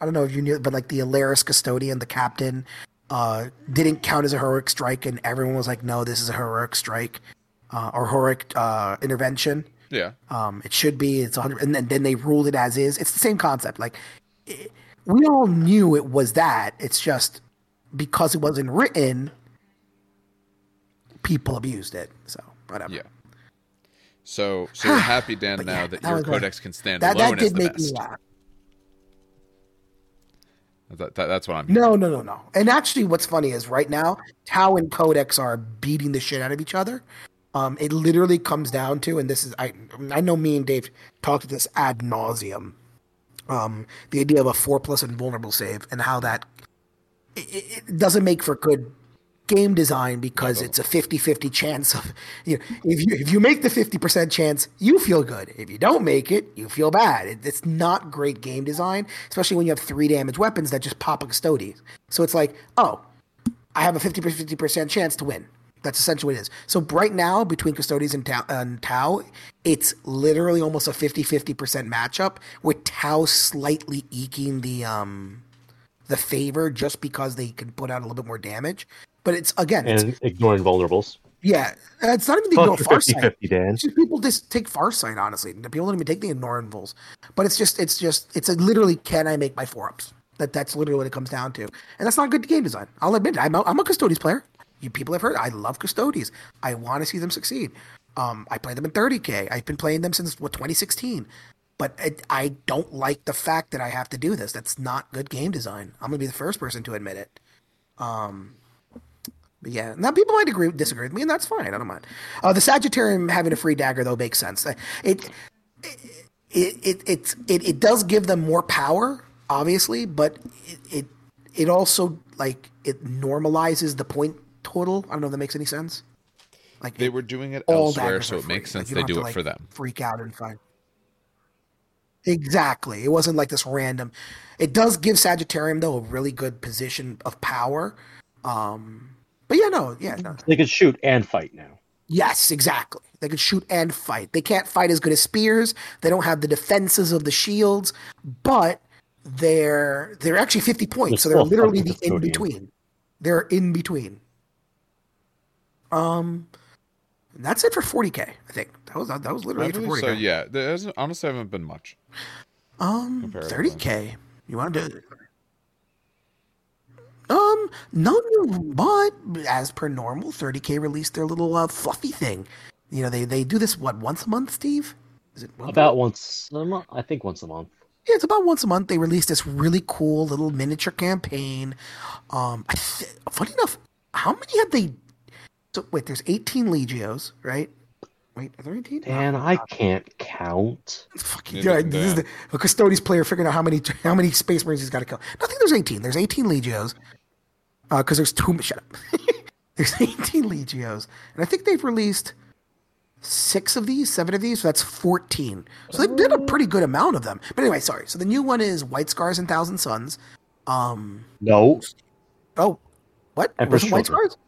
Speaker 2: I don't know if you knew, but like the Allarus custodian, the captain, uh, didn't count as a heroic strike, and everyone was like, no, this is a heroic strike, uh, or heroic uh, intervention.
Speaker 1: Yeah.
Speaker 2: Um, it should be. It's 100, and then, then they ruled it as is. It's the same concept. Like it, we all knew it was that. It's just because it wasn't written, people abused it. So whatever.
Speaker 1: Yeah. So, so you're happy, Dan, now
Speaker 2: yeah,
Speaker 1: that,
Speaker 2: that
Speaker 1: your codex can stand
Speaker 2: That
Speaker 1: alone
Speaker 2: that
Speaker 1: as
Speaker 2: did
Speaker 1: the
Speaker 2: make me laugh.
Speaker 1: That, that, that's what I'm. hearing.
Speaker 2: No, no, no, no. And actually, what's funny is right now, Tau and Codex are beating the shit out of each other. Um, it literally comes down to, and this is I I know me and Dave talked to this ad nauseum. Um, the idea of a four plus invulnerable save and how that it it doesn't make for good game design because it's a 50-50 chance of you know, if you if you make the 50% chance you feel good. If you don't make it you feel bad. It, it's not great game design especially when you have three damage weapons that just pop a custodian so it's like oh i have a 50 50% chance to win. That's essentially what it is. So right now between custodians and tau, and tau it's literally almost a 50-50% matchup with tau slightly eking the um the favor just because they can put out a little bit more damage but it's again it's
Speaker 3: and ignoring vulnerables.
Speaker 2: yeah, it's not even the
Speaker 3: Fuck
Speaker 2: ignore
Speaker 3: for
Speaker 2: Farsight.
Speaker 3: 50-50, Dan.
Speaker 2: It's just people just take Farsight, honestly. People don't even take the ignorables. But it's just, it's just, it's a literally, can I make my four ups? That that's literally what it comes down to, and that's not good game design. I'll admit, it. I'm a, I'm a Custodes player. You people have heard, I love Custodes. I want to see them succeed. Um, I play them in 30k. I've been playing them since what 2016. But it, I don't like the fact that I have to do this. That's not good game design. I'm gonna be the first person to admit it. Um, but yeah, now people might agree, disagree with me, and that's fine. I don't mind. Uh, the Sagittarum having a free dagger though makes sense. It it it it it, it, does give them more power, obviously, but it, it it also like it normalizes the point total. I don't know if that makes any sense. Like
Speaker 1: They were doing it
Speaker 2: all
Speaker 1: elsewhere, so it makes.
Speaker 2: Like,
Speaker 1: sense
Speaker 2: you
Speaker 1: they
Speaker 2: don't
Speaker 1: it
Speaker 2: to,
Speaker 1: for them.
Speaker 2: Freak out and find. Exactly. It wasn't like this random. It does give Sagittarum though a really good position of power. Um, but yeah, no, yeah, no.
Speaker 3: They could shoot and fight now.
Speaker 2: Yes, exactly. They can shoot and fight. They can't fight as good as spears. They don't have the defenses of the shields, but they're they're actually fifty points, so
Speaker 3: They're
Speaker 2: they're literally the in between. They're in between. Um, that's it for forty k. I think that was that was literally for
Speaker 1: believe
Speaker 2: forty
Speaker 1: so.
Speaker 2: k.
Speaker 1: Yeah, there hasn't, honestly haven't been much.
Speaker 2: Um, thirty k. You want to do? Um, no new, but as per normal, thirty k released their little uh, fluffy thing. You know, they they do this what once a month, Steve? Is it once a
Speaker 3: About
Speaker 2: month?
Speaker 3: once a month. I think once a month.
Speaker 2: Yeah, it's about once a month. They release this really cool little miniature campaign. Um, I th- funny enough, how many have they? So wait, there's 18 Legios, right? Wait, are there 18?
Speaker 3: And I can't count.
Speaker 2: Fucking
Speaker 1: Neither
Speaker 2: yeah, this is
Speaker 1: Dan.
Speaker 2: the a Custodes player figuring out how many how many Space Marines he's got to kill. No, I think there's 18. There's 18 Legios. Because there's two. Shut up. there's 18 Legios, and I think they've released six of these, seven of these. So that's 14. So they did a pretty good amount of them. But anyway, sorry. So the new one is White Scars and Thousand Suns. Um.
Speaker 3: No.
Speaker 2: Oh, what?
Speaker 3: Emperor's
Speaker 2: Was it White
Speaker 3: Children.
Speaker 2: Scars?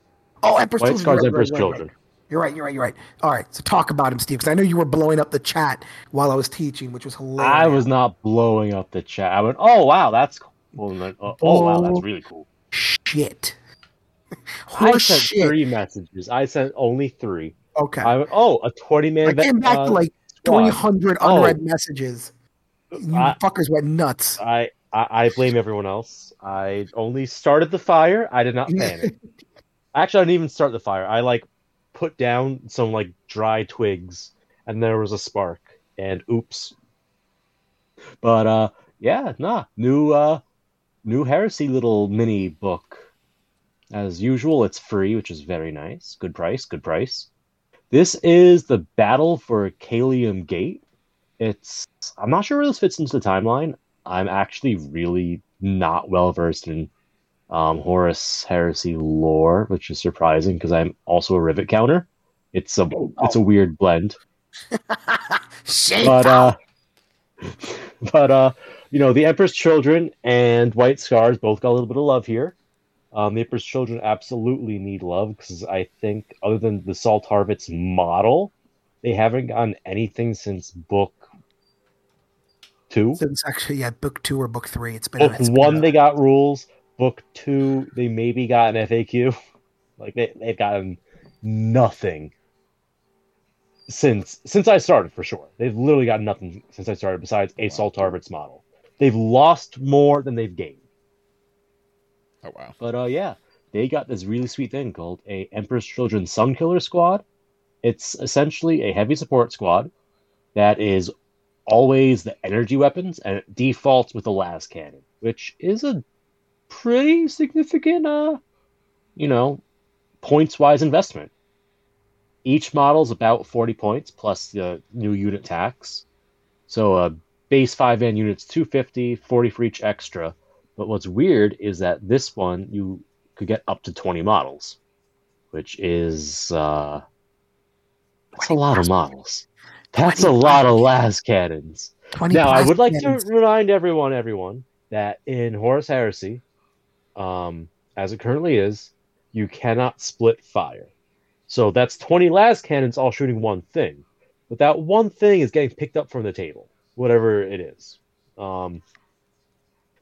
Speaker 2: Oh, Emperor's
Speaker 3: White
Speaker 2: Children.
Speaker 3: Scars,
Speaker 2: Right,
Speaker 3: Emperor's
Speaker 2: right, right, right.
Speaker 3: Children.
Speaker 2: You're right. You're right. You're right. All right. So talk about him, Steve, because I know you were blowing up the chat while I was teaching, which was hilarious.
Speaker 3: I was not blowing up the chat. I went, oh wow, that's cool. Oh, oh, wow, that's really cool.
Speaker 2: Shit.
Speaker 3: I sent
Speaker 2: shit.
Speaker 3: three messages. I sent only three.
Speaker 2: Okay.
Speaker 3: I oh, a twenty man.
Speaker 2: I came back to like 300
Speaker 3: Oh.
Speaker 2: unread messages. You
Speaker 3: I-
Speaker 2: fuckers went nuts.
Speaker 3: I, I I blame everyone else. I only started the fire. I did not fan it. Actually, I didn't even start the fire. I like put down some like dry twigs, and there was a spark. And oops. But uh, yeah, nah, new uh, new heresy little mini book. As usual, it's free, which is very nice. Good price, good price. This is the battle for Kalium Gate. It's I'm not sure where this fits into the timeline. I'm actually really not well versed in um, Horus Heresy lore, which is surprising because I'm also a rivet counter. It's a it's a weird blend, but uh, but uh, you know, the Emperor's Children and White Scars both got a little bit of love here. Um, the Emperor's Children absolutely need love because I think, other than the Saul Tarvitz model, they haven't gotten anything since book two.
Speaker 2: Since actually, yeah, book two or book three. It's been
Speaker 3: Book
Speaker 2: it's been
Speaker 3: one,
Speaker 2: a-
Speaker 3: they got rules. Book two, they maybe got an FAQ. Like they they've gotten nothing since since I started for sure. They've literally got nothing since I started besides a Saul Tarvitz model. They've lost more than they've gained.
Speaker 1: Oh wow.
Speaker 3: But uh, yeah, they got this really sweet thing called a Emperor's Children Sun Killer Squad. It's essentially a heavy support squad that is always the energy weapons and it defaults with the las cannon, which is a pretty significant, uh, you know, points wise investment. Each model is about 40 points plus the new unit tax. So a uh, base 5 man unit's 250, 40 for each extra. But what's weird is that this one you could get up to 20 models, which is uh that's a lot of models. That's a lot of las cannons. Now, I would like cannons. to remind everyone, everyone, that in Horus Heresy, um, as it currently is, you cannot split fire. So that's 20 las cannons all shooting one thing. But that one thing is getting picked up from the table, whatever it is. Um,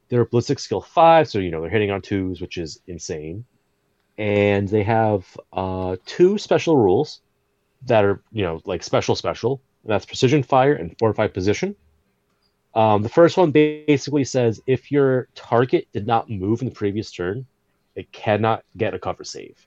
Speaker 3: they're ballistic skill five, so you know they're hitting on twos, which is insane. And they have uh, two special rules that are you know like special special. And that's precision fire and fortified position. Um, the first one basically says if your target did not move in the previous turn, it cannot get a cover save.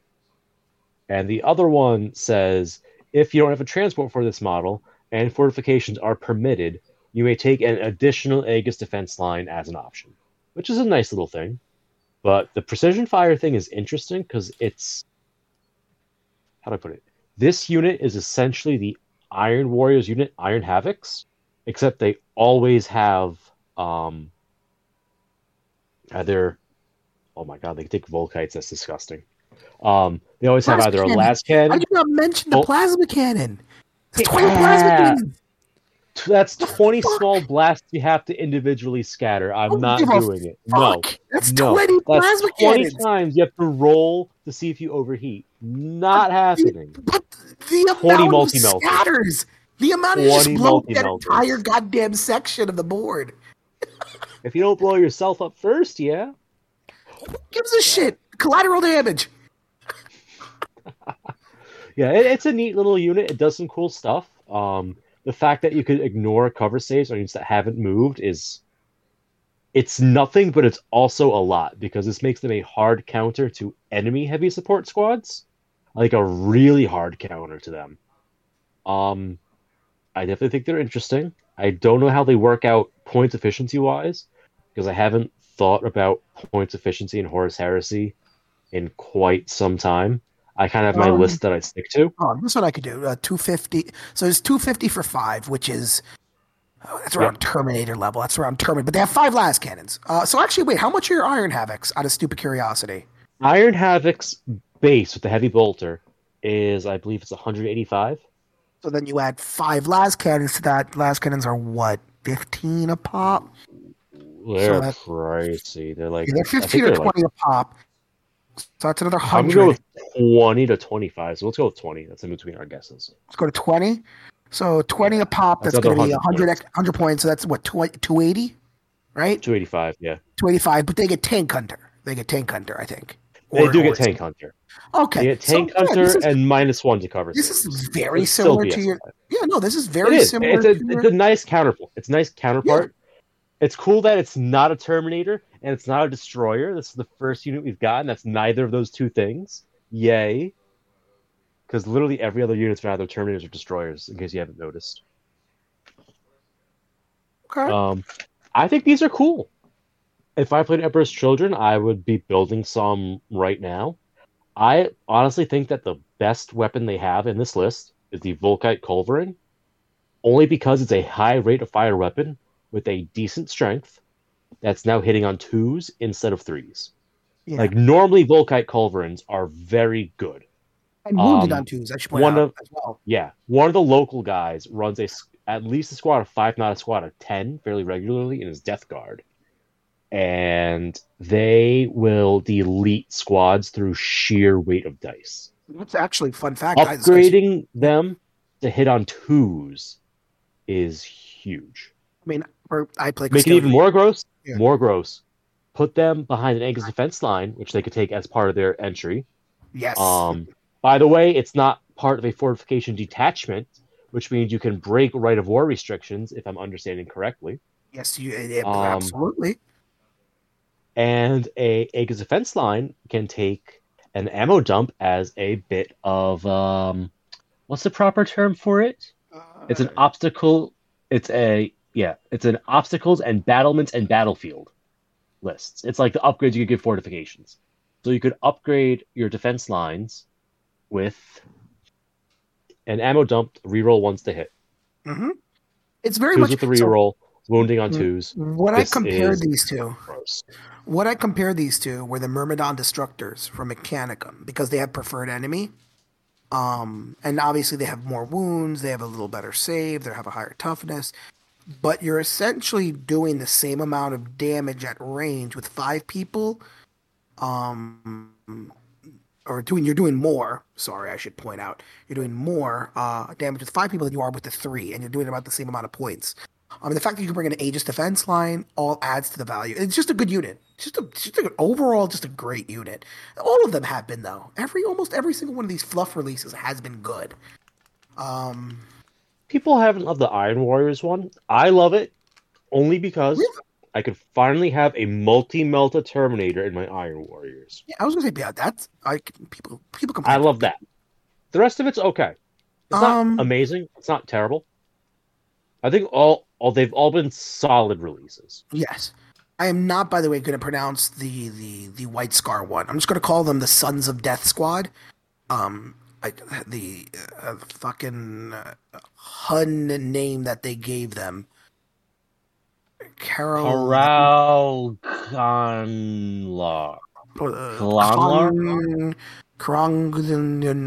Speaker 3: And the other one says if you don't have a transport for this model and fortifications are permitted, you may take an additional Aegis defense line as an option, which is a nice little thing. But the precision fire thing is interesting because it's how do I put it? This unit is essentially the Iron Warriors unit, Iron Havocs, except they always have um either oh my god, they take Volkites, that's disgusting. Um, they always plasma have either cannon. a las cannon.
Speaker 2: I did not mention the oh, plasma cannon. Twenty yeah. plasma cannons.
Speaker 3: That's twenty small blasts you have to individually scatter. I'm not doing it. No,
Speaker 2: that's
Speaker 3: no.
Speaker 2: twenty that's plasma 20 cannons.
Speaker 3: times you have to roll to see if you overheat. Not but happening.
Speaker 2: The, but the amount of scatters, the amount of just blow that entire goddamn section of the board.
Speaker 3: if you don't blow yourself up first, yeah.
Speaker 2: Who gives a shit? Collateral damage.
Speaker 3: yeah, it, it's a neat little unit. It does some cool stuff. Um, the fact that you could ignore cover saves on units that haven't moved is it's nothing, but it's also a lot because this makes them a hard counter to enemy heavy support squads, like a really hard counter to them. Um, I definitely think they're interesting. I don't know how they work out points efficiency wise because I haven't thought about points efficiency in Horus Heresy in quite some time. I kind of have my um, list that I stick to.
Speaker 2: Oh, this one I could do. Uh, 250. So it's 250 for five, which is oh, that's around yep. Terminator level. That's around Terminator. But they have five las cannons. Uh, so actually, wait, how much are your Iron Havocs? Out of stupid curiosity.
Speaker 3: Iron Havoc's base with the heavy bolter is, I believe, it's 185.
Speaker 2: So then you add five las cannons to that. Las cannons are what, 15 a pop?
Speaker 3: They're so pricey. They're like
Speaker 2: yeah, they're 15 or 20 like, a pop. So that's another 100.
Speaker 3: I'm going to go 20 to 25. So let's go with 20. That's in between our guesses.
Speaker 2: Let's go to 20. So 20 a pop, that's, that's going to be 100, 100 points. 100 points. So that's what, 280? Right?
Speaker 3: 285, yeah.
Speaker 2: 285, but they get Tank Hunter. They get Tank Hunter, I think.
Speaker 3: They or, do get Tank Hunter.
Speaker 2: Okay.
Speaker 3: They get Tank so, Hunter yeah, is, and minus one to cover.
Speaker 2: This is very similar to your. Yeah, no, this is very it is. similar.
Speaker 3: It's a, it's a nice counterpart. It's a nice counterpart. It's cool that it's not a Terminator and it's not a destroyer. This is the first unit we've gotten that's neither of those two things. Yay. Because literally every other unit's been either Terminators or destroyers, in case you haven't noticed.
Speaker 2: Okay.
Speaker 3: Um, I think these are cool. If I played Emperor's Children, I would be building some right now. I honestly think that the best weapon they have in this list is the Volkite Culverin, only because it's a high rate of fire weapon with a decent strength that's now hitting on twos instead of threes. Yeah. Like normally, Volkite Culverins are very good.
Speaker 2: And wounded um, on twos. I should point one out of, as well.
Speaker 3: Yeah, one of the local guys runs a at least a squad of five, not a squad of ten, fairly regularly in his Death Guard, and they will delete squads through sheer weight of dice.
Speaker 2: That's actually fun fact.
Speaker 3: Upgrading them to hit on twos is huge.
Speaker 2: I mean, I play.
Speaker 3: Make it even more gross. Yeah. More gross. Put them behind an Aegis defense line, which they could take as part of their entry.
Speaker 2: Yes.
Speaker 3: Um. By the way, it's not part of a fortification detachment, which means you can break right of war restrictions, if I'm understanding correctly.
Speaker 2: Yes, you um, absolutely.
Speaker 3: And a Aegis defense line can take an ammo dump as a bit of um, what's the proper term for it? It's an obstacle. It's a yeah. It's an obstacles and battlements and battlefield lists. It's like the upgrades you could give fortifications. So you could upgrade your defense lines with an ammo dumped reroll once to hit.
Speaker 2: hmm It's very
Speaker 3: Twos
Speaker 2: much
Speaker 3: with the
Speaker 2: so
Speaker 3: reroll, wounding on
Speaker 2: Mm.
Speaker 3: twos.
Speaker 2: what I compared these two.
Speaker 3: Gross.
Speaker 2: What I compared these to were the Myrmidon Destructors from Mechanicum because they have preferred enemy. Um, and obviously they have more wounds, they have a little better save, they have a higher toughness, but you're essentially doing the same amount of damage at range with five people. Um, or doing you're doing more. Sorry, I should point out you're doing more uh, damage with five people than you are with the three, and you're doing about the same amount of points. I mean, the fact that you can bring an Aegis defense line all adds to the value. It's just a good unit. Just a just a, overall, just a great unit. All of them have been though. Every almost every single one of these fluff releases has been good. Um,
Speaker 3: People haven't loved the Iron Warriors one. I love it only because
Speaker 2: Really?
Speaker 3: I could finally have a multi-melta Terminator in my Iron Warriors.
Speaker 2: yeah, I was gonna say, yeah, that's like people people
Speaker 3: I love that. The rest of it's okay. It's
Speaker 2: Um,
Speaker 3: not amazing. It's not terrible. I think all all they've all been solid releases.
Speaker 2: Yes. I am not, by the way, going to pronounce the, the, the White Scar one. I'm just going to call them the Sons of Death Squad. Um, I, the uh, fucking uh, Hun name that they gave them. Carol.
Speaker 3: Corral
Speaker 2: uh,
Speaker 3: Klanlar?
Speaker 2: Krongnalar.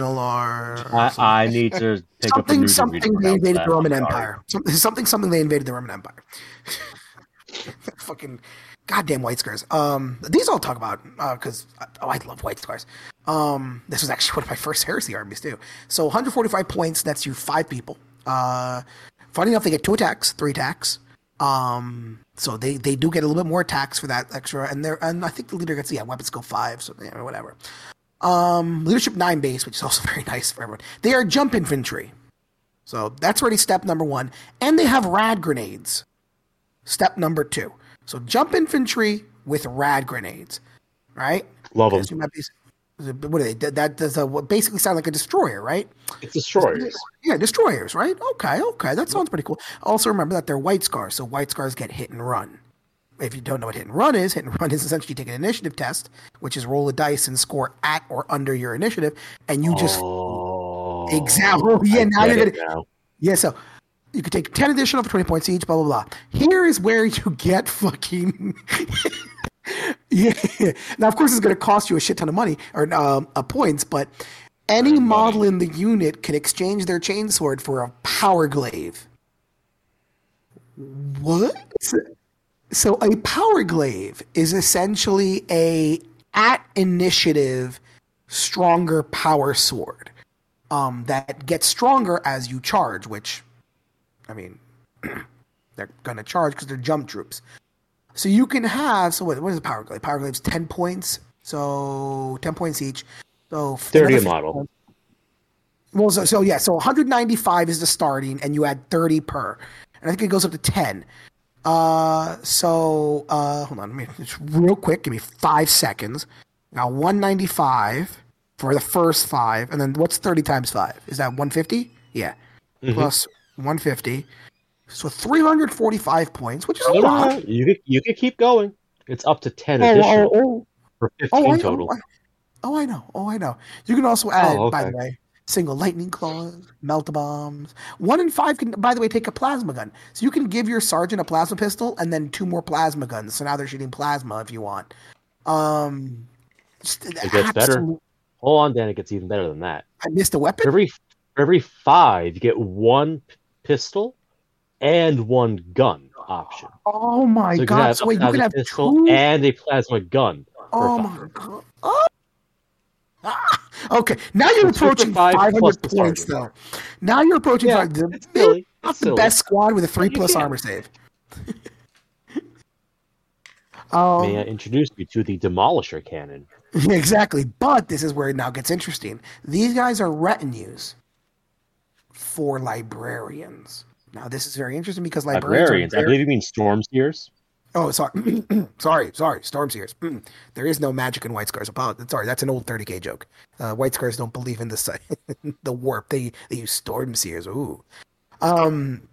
Speaker 3: I, I need to pick
Speaker 2: something
Speaker 3: news and
Speaker 2: something they invaded
Speaker 3: that.
Speaker 2: the Roman Empire. Something something something they invaded the Roman Empire. Fucking goddamn white scars. Um, these I'll talk about because oh, I love white scars. Um, this was actually one of my first heresy armies too. So 145 points. That's you five people. Uh, funny enough, they get two attacks, three attacks. Um, so they they do get a little bit more attacks for that extra, and they're and I think the leader gets yeah weapons go five, so yeah, whatever. Um, leadership nine base, which is also very nice for everyone. They are jump infantry. So that's already step number one. And they have rad grenades. Step number two. So jump infantry with rad grenades. Right?
Speaker 3: Love them.
Speaker 2: Guess you might be- What are they? That- does a, what basically sound like a destroyer, right?
Speaker 3: It's destroyers.
Speaker 2: Yeah, destroyers, right? Okay, okay. That sounds pretty cool. Also remember that they're white scars, so white scars get hit and run. If you don't know what hit and run is, hit and run is essentially take an initiative test, which is roll a dice and score at or under your initiative, and you just
Speaker 3: oh,
Speaker 2: Exactly. Yeah, now you're gonna
Speaker 3: now.
Speaker 2: Yeah, so you could take 10 additional for 20 points each, blah, blah, blah. Here is where you get fucking. yeah. Now, of course, it's going to cost you a shit ton of money or um, uh, points, but any model in the unit can exchange their chainsword for a power glaive. What? So a power glaive is essentially a at initiative stronger power sword um, that gets stronger as you charge, which, I mean, they're going to charge because they're jump troops. So you can have, so what, what is a power glaive? Power glaive's 10 points, so 10 points each. So
Speaker 3: 30 a model.
Speaker 2: well, so, so yeah, so 195 is the starting, and you add 30 per, and I think it goes up to 10. Uh, so uh, hold on, let me just real quick. Give me five seconds. Now 195 for the first five, and then what's 30 times five? Is that 150? Yeah,
Speaker 3: Mhm.
Speaker 2: plus 150. So 345 points, which is a
Speaker 3: No, no,
Speaker 2: lot.
Speaker 3: You could you could keep going. It's up to ten
Speaker 2: Oh,
Speaker 3: additional
Speaker 2: oh, oh,
Speaker 3: for
Speaker 2: oh,
Speaker 3: fifteen
Speaker 2: I,
Speaker 3: total.
Speaker 2: oh, I, oh, I know. Oh, I know. You can also add,
Speaker 3: Oh,
Speaker 2: by the way, single lightning claws, melt bombs. One in five can, by the way, take a plasma gun. So you can give your sergeant a plasma pistol and then two more plasma guns. So now they're shooting plasma if you want. Um, just
Speaker 3: It gets better. Hold on, Dan. It gets even better than that.
Speaker 2: I missed a
Speaker 3: For
Speaker 2: weapon.
Speaker 3: every for every five, you get one p- pistol and one gun option.
Speaker 2: Oh my
Speaker 3: So
Speaker 2: god! So wait, you can have
Speaker 3: pistol
Speaker 2: two.
Speaker 3: and a plasma gun.
Speaker 2: oh my god! Oh. Ah, okay, now you're
Speaker 3: for
Speaker 2: approaching 500 points, though. Now you're approaching
Speaker 3: Yeah,
Speaker 2: five.
Speaker 3: it's silly. It's
Speaker 2: the
Speaker 3: silly.
Speaker 2: best squad with a three plus armor save. um,
Speaker 3: May I introduce you to the Demolisher cannon?
Speaker 2: exactly, but this is where it now gets interesting. These guys are retinues for librarians. Now, this is very interesting because librarians.
Speaker 3: Librarians. I believe you mean Storm Seers.
Speaker 2: Oh, sorry, sorry, sorry. Storm Seers. there is no magic in White Scars. Sorry, that's an old 30k joke. Uh, White Scars don't believe in the the warp. They they use Storm Seers. Ooh. Um,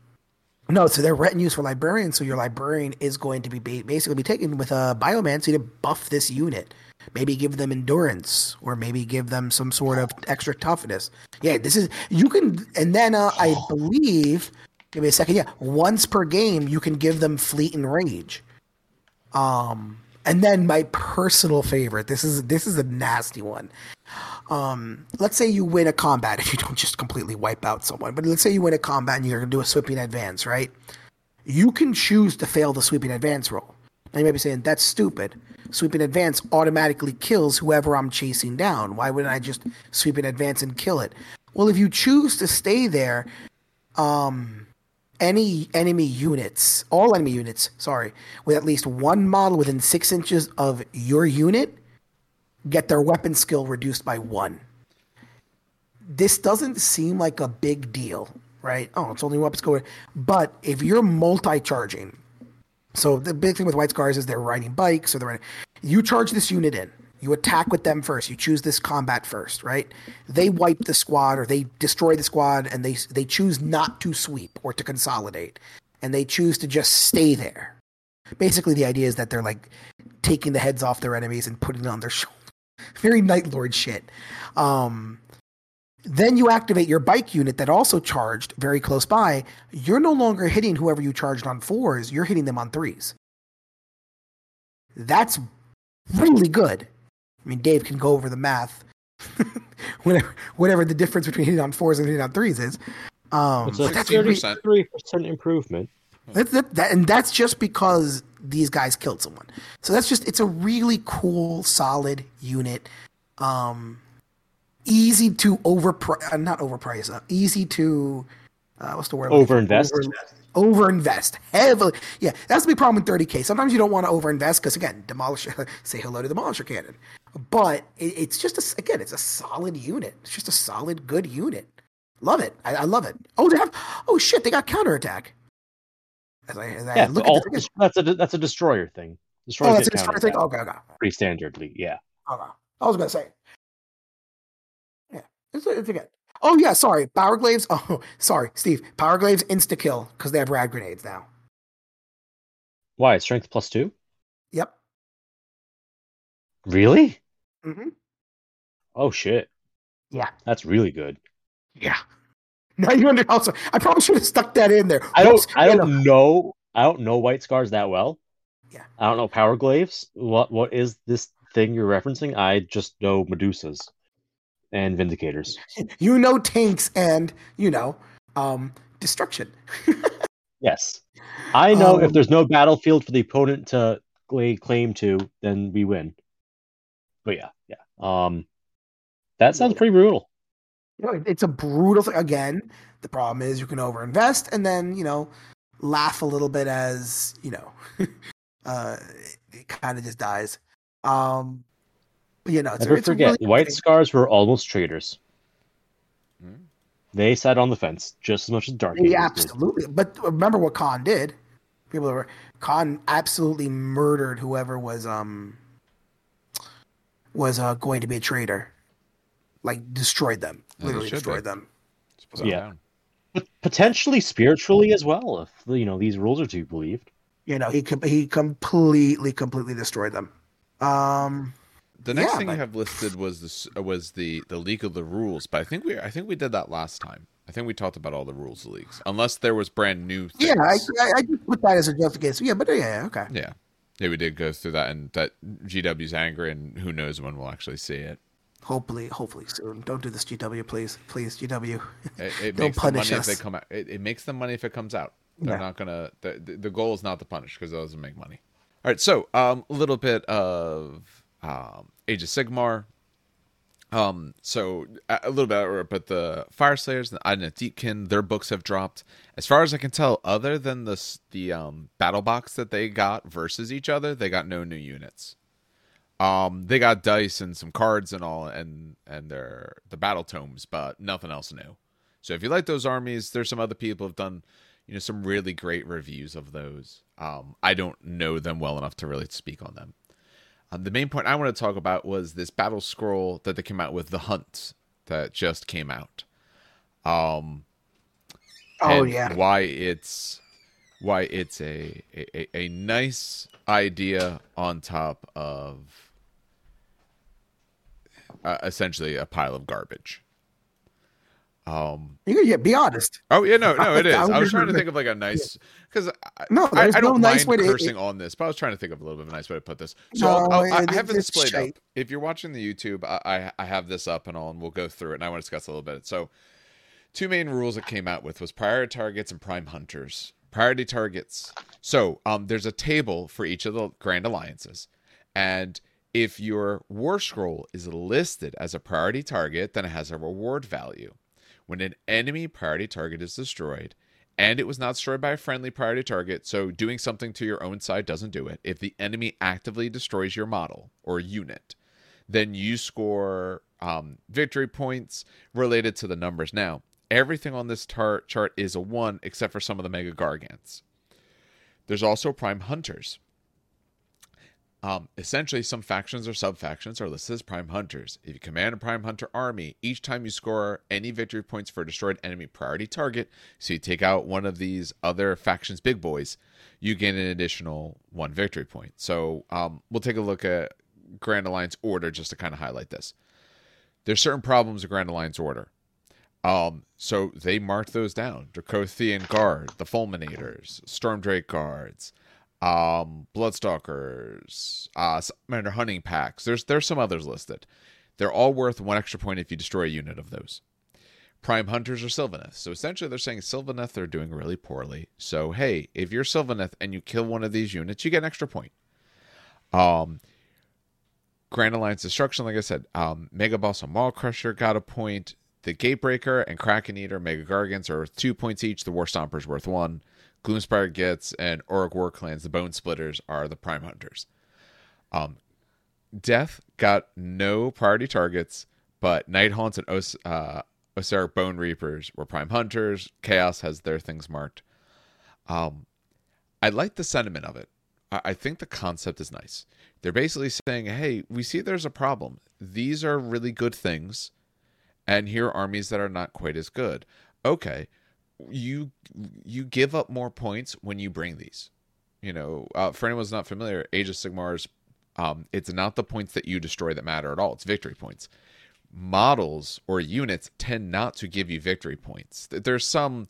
Speaker 2: no, so they're retinues for librarians. So your librarian is going to be basically be taken with a biomancy to buff this unit. Maybe give them endurance, or maybe give them some sort of extra toughness. Yeah, this is you can, and then uh, I believe. Give me a second. Yeah, once per game, you can give them fleet and rage. Um, and then my personal favorite. This is this is a nasty one. Um, let's say you win a combat if you don't just completely wipe out someone, but let's say you win a combat and you're to do a sweeping advance, right? You can choose to fail the sweeping advance roll. Now you may be saying that's stupid. Sweeping advance automatically kills whoever I'm chasing down. Why wouldn't I just sweep in advance and kill it? Well, if you choose to stay there, um, any enemy units, all enemy units, sorry, with at least one model within six inches of your unit get their weapon skill reduced by one. This doesn't seem like a big deal, right? Oh, it's only weapon skill. But if you're multi charging, so the big thing with White Scars is they're riding bikes or they're riding, you charge this unit in. You attack with them first. You choose this combat first, right? They wipe the squad or they destroy the squad and they they choose not to sweep or to consolidate. And they choose to just stay there. Basically the idea is that they're like taking the heads off their enemies and putting it on their shoulders. Very Night Lord shit. Um, then you activate your bike unit that also charged very close by. You're no longer hitting whoever you charged on fours, you're hitting them on threes. That's really good. I mean, Dave can go over the math, whatever, whatever the difference between hitting on fours and hitting on threes is. Um,
Speaker 3: it's a thirty-three percent improvement.
Speaker 2: That, that, that, and that's just because these guys killed someone. So that's just it's a really cool, solid unit. Um, easy to overprice, uh, not overprice, uh, easy to uh, what's the word?
Speaker 3: Overinvest.
Speaker 2: Overinvest. Overinvest heavily. Yeah, that's the big problem in 30k. Sometimes you don't want to overinvest because again, demolisher. Say hello to demolisher cannon. But it, it's just a, again, it's a solid unit. It's just a solid, good unit. Love it. I, I love it. Oh, they have. Oh shit, they got counterattack.
Speaker 3: As I, as yeah, all, that's a that's a destroyer thing.
Speaker 2: Destroyer oh, that's a destroyer thing. Okay, okay.
Speaker 3: Pretty standardly, yeah.
Speaker 2: Okay, I was gonna say. It's it's again. Oh yeah, sorry, power glaives. Oh, sorry, Steve. Power glaives insta kill because they have rad grenades now.
Speaker 3: Why strength plus two?
Speaker 2: Yep.
Speaker 3: Really?
Speaker 2: Mm-hmm.
Speaker 3: Oh shit.
Speaker 2: Yeah.
Speaker 3: That's really good.
Speaker 2: Yeah. Now you under also I probably should have stuck that in there.
Speaker 3: I don't I don't know I don't know white scars that well.
Speaker 2: Yeah.
Speaker 3: I don't know power glaives. What what is this thing you're referencing? I just know Medusas and Vindicators.
Speaker 2: You know tanks and, you know, um destruction.
Speaker 3: yes. I know um, if there's no battlefield for the opponent to lay claim to, then we win. But yeah, yeah. Um that sounds pretty brutal
Speaker 2: you know, it's a brutal thing. Again, the problem is you can overinvest and then, you know, laugh a little bit as, you know, uh, it kind of just dies. Um, you know,
Speaker 3: it's, Never it's forget, really White Scars were almost traitors. Hmm. They sat on the fence just as much as Dark
Speaker 2: Yeah, absolutely. Did. But remember what Khan did. People were Khan absolutely murdered whoever was um was uh, going to be a traitor like destroyed them, literally destroyed them.
Speaker 3: Yeah, potentially spiritually as well, if you know these rules are to be believed.
Speaker 2: You know, he he completely, completely destroyed them. Um,
Speaker 1: the next yeah, thing but... I have listed was this was the the leak of the rules, but I think we I think we did that last time. I think we talked about all the rules leaks, unless there was brand new. Things.
Speaker 2: Yeah, I, I, I just put that as a justification. Yeah, but yeah, okay.
Speaker 1: Yeah, yeah, we did go through that, and that GW's angry, and who knows when we'll actually see it.
Speaker 2: Hopefully, hopefully soon. Don't do this, GW, please, please, GW.
Speaker 1: It, it Don't punish us. If they come out. It, it, makes them money if it comes out. They're yeah. not gonna. The, the goal is not to punish because it doesn't make money. All right, so um, a little bit of um, Age of Sigmar. Um, so a little bit, but the Fyreslayers and the Deepkin, their books have dropped. As far as I can tell, other than the the um battle box that they got versus each other, they got no new units. Um, they got dice and some cards and all, and and their the battle tomes, but nothing else new. So if you like those armies, there's some other people have done you know some really great reviews of those. Um, I don't know them well enough to really speak on them. Um, the main point I want to talk about was this battle scroll that they came out with, the Hunt, that just came out. Um,
Speaker 2: Oh
Speaker 1: and
Speaker 2: yeah.
Speaker 1: why it's why it's a, a a nice idea on top of uh, essentially a pile of garbage. Um.
Speaker 2: Yeah, be honest.
Speaker 1: Oh yeah, no, no, it is.
Speaker 2: I
Speaker 1: I was trying to think of like a nice because I,
Speaker 2: No,
Speaker 1: I, I don't
Speaker 2: no nice
Speaker 1: mind cursing on this, but I was trying to think of a little bit of a nice way to put this. So
Speaker 2: No,
Speaker 1: I'll, I'll, I have it displayed up. If you're watching the YouTube, I, I I have this up and all, and we'll go through it, and I want to discuss a little bit. So, two main rules it came out with was priority targets and prime hunters. Priority targets. So, um, there's a table for each of the grand alliances, and if your war scroll is listed as a priority target, then it has a reward value. When an enemy priority target is destroyed, and it was not destroyed by a friendly priority target, so doing something to your own side doesn't do it. If the enemy actively destroys your model or unit, then you score um, victory points related to the numbers. Now, everything on this tar- chart is a one except for some of the mega gargants. There's also prime hunters. Um, essentially, some factions or sub factions are listed as prime hunters. If you command a prime hunter army, each time you score any victory points for a destroyed enemy priority target, so you take out one of these other factions' big boys, you gain an additional one victory point. So um, we'll take a look at Grand Alliance order just to kind of highlight this. There's certain problems with Grand Alliance order. Um, so they marked those down: Dracothian Guard, the Fulminators, Stormdrake Guards, um, Bloodstalkers, uh, Salamander Hunting Packs. There's there's some others listed. They're all worth one extra point if you destroy a unit of those. Prime Hunters or Sylvaneth. So essentially, they're saying Sylvaneth are doing really poorly. So hey, if you're Sylvaneth and you kill one of these units, you get an extra point. Um, Grand Alliance Destruction, like I said, um, Mega Boss and Maw Crusher got a point. The Gatebreaker and Kraken Eater, Mega Gargants are worth two points each. The War Stomper's worth one. Gloomspite Gitz and Orruk Warclans, the Bonesplitterz, are the Prime Hunters. Um, Death got no priority targets, but Nighthaunts and Os- uh, Bonereapers were Prime Hunters. Chaos has their things marked. Um, I like the sentiment of it. I, I think the concept is nice. They're basically saying, hey, we see there's a problem. These are really good things, and here are armies that are not quite as good. Okay, you you give up more points when you bring these. You know, uh, for anyone who's not familiar, Age of Sigmar's, um, it's not the points that you destroy that matter at all. It's victory points. Models or units tend not to give you victory points. There's some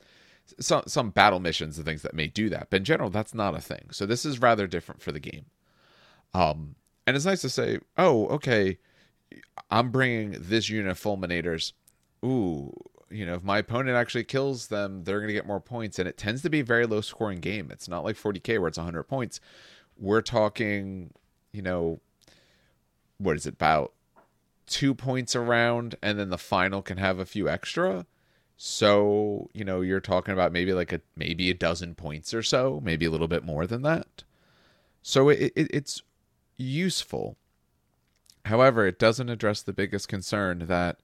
Speaker 1: some some battle missions and things that may do that, but in general, that's not a thing. So this is rather different for the game. Um, and it's nice to say, oh, okay, I'm bringing this unit of fulminators. Ooh, you know, if my opponent actually kills them, they're going to get more points. And it tends to be a very low scoring game. It's not like 40k where it's 100 points. We're talking, you know, what is it about two points around, and then the final can have a few extra. So you know, you're talking about maybe like a maybe a dozen points or so, maybe a little bit more than that. So it, it it's useful. However, it doesn't address the biggest concern that,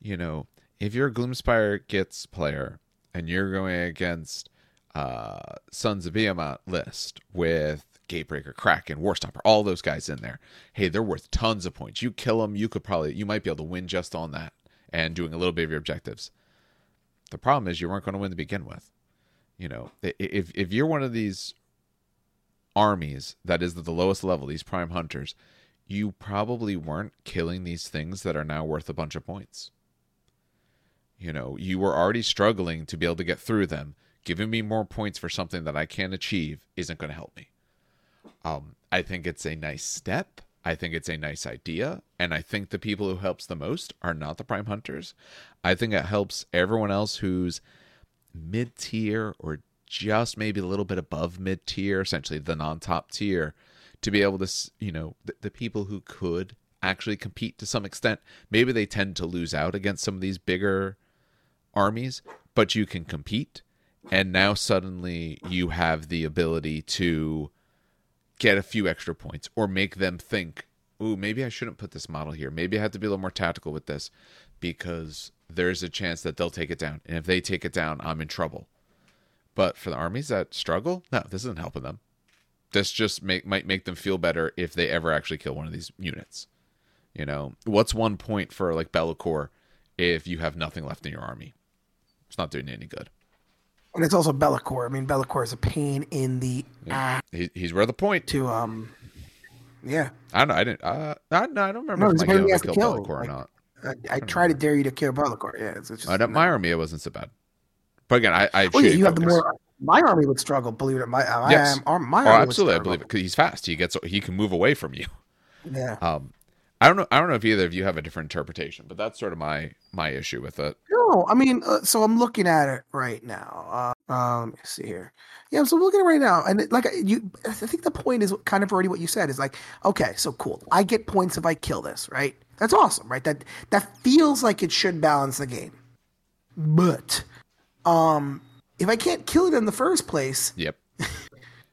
Speaker 1: you know, if you're a Gloomspite Gitz player and you're going against uh, Sons of Behemat list with Gatebreaker, Kraken, Warstomper, all those guys in there, hey, they're worth tons of points. You kill them, you could probably, you might be able to win just on that and doing a little bit of your objectives. The problem is you weren't going to win to begin with. You know, if if you're one of these armies that is at the lowest level, these prime hunters, you probably weren't killing these things that are now worth a bunch of points. You know, you were already struggling to be able to get through them. Giving me more points for something that I can't achieve isn't going to help me. Um, I think it's a nice step. I think it's a nice idea. And I think the people who helps the most are not the prime hunters. I think it helps everyone else who's mid tier or just maybe a little bit above mid tier, essentially the non top tier, to be able to, you know, the, the, people who could actually compete to some extent. Maybe they tend to lose out against some of these bigger armies, but you can compete. And now suddenly you have the ability to get a few extra points or make them think, ooh, maybe I shouldn't put this model here. Maybe I have to be a little more tactical with this because there's a chance that they'll take it down. And if they take it down, I'm in trouble. But for the armies that struggle, no, this isn't helping them. This just make might make them feel better if they ever actually kill one of these units. You know, what's one point for like Be'lakor if you have nothing left in your army? It's not doing you any good.
Speaker 2: And it's also Be'lakor. I mean, Be'lakor is a pain in the ass
Speaker 1: He, he's worth a point.
Speaker 2: to um. Yeah,
Speaker 1: I don't know. I didn't. Uh, I, no, I don't remember
Speaker 2: No,
Speaker 1: if
Speaker 2: he's
Speaker 1: my
Speaker 2: a pain in
Speaker 1: hero
Speaker 2: the ass
Speaker 1: killed
Speaker 2: kill,
Speaker 1: Be'lakor or
Speaker 2: like-
Speaker 1: not.
Speaker 2: I, I try to dare you to kill Be'lakor. Yeah, it's, it's just.
Speaker 1: Uh, no, my army it wasn't so bad. But again, I, I
Speaker 2: oh yeah, you have the more. My army would struggle. Believe it. My,
Speaker 1: Yes.
Speaker 2: I am, my
Speaker 1: Oh,
Speaker 2: army
Speaker 1: absolutely, I believe it because he's fast. He gets he can move away from you.
Speaker 2: Yeah.
Speaker 1: Um, I don't know. I don't know if either of you have a different interpretation, but that's sort of my my issue with it.
Speaker 2: No, I mean, uh, so I'm looking at it right now. Uh, um, let me see here. Yeah, so I'm looking at it right now, and it, like you, I think the point is kind of already what you said is like, okay, so cool. I get points if I kill this, right? That's awesome, right? That that feels like it should balance the game, but um, if I can't kill it in the first place,
Speaker 1: Yep.
Speaker 2: it,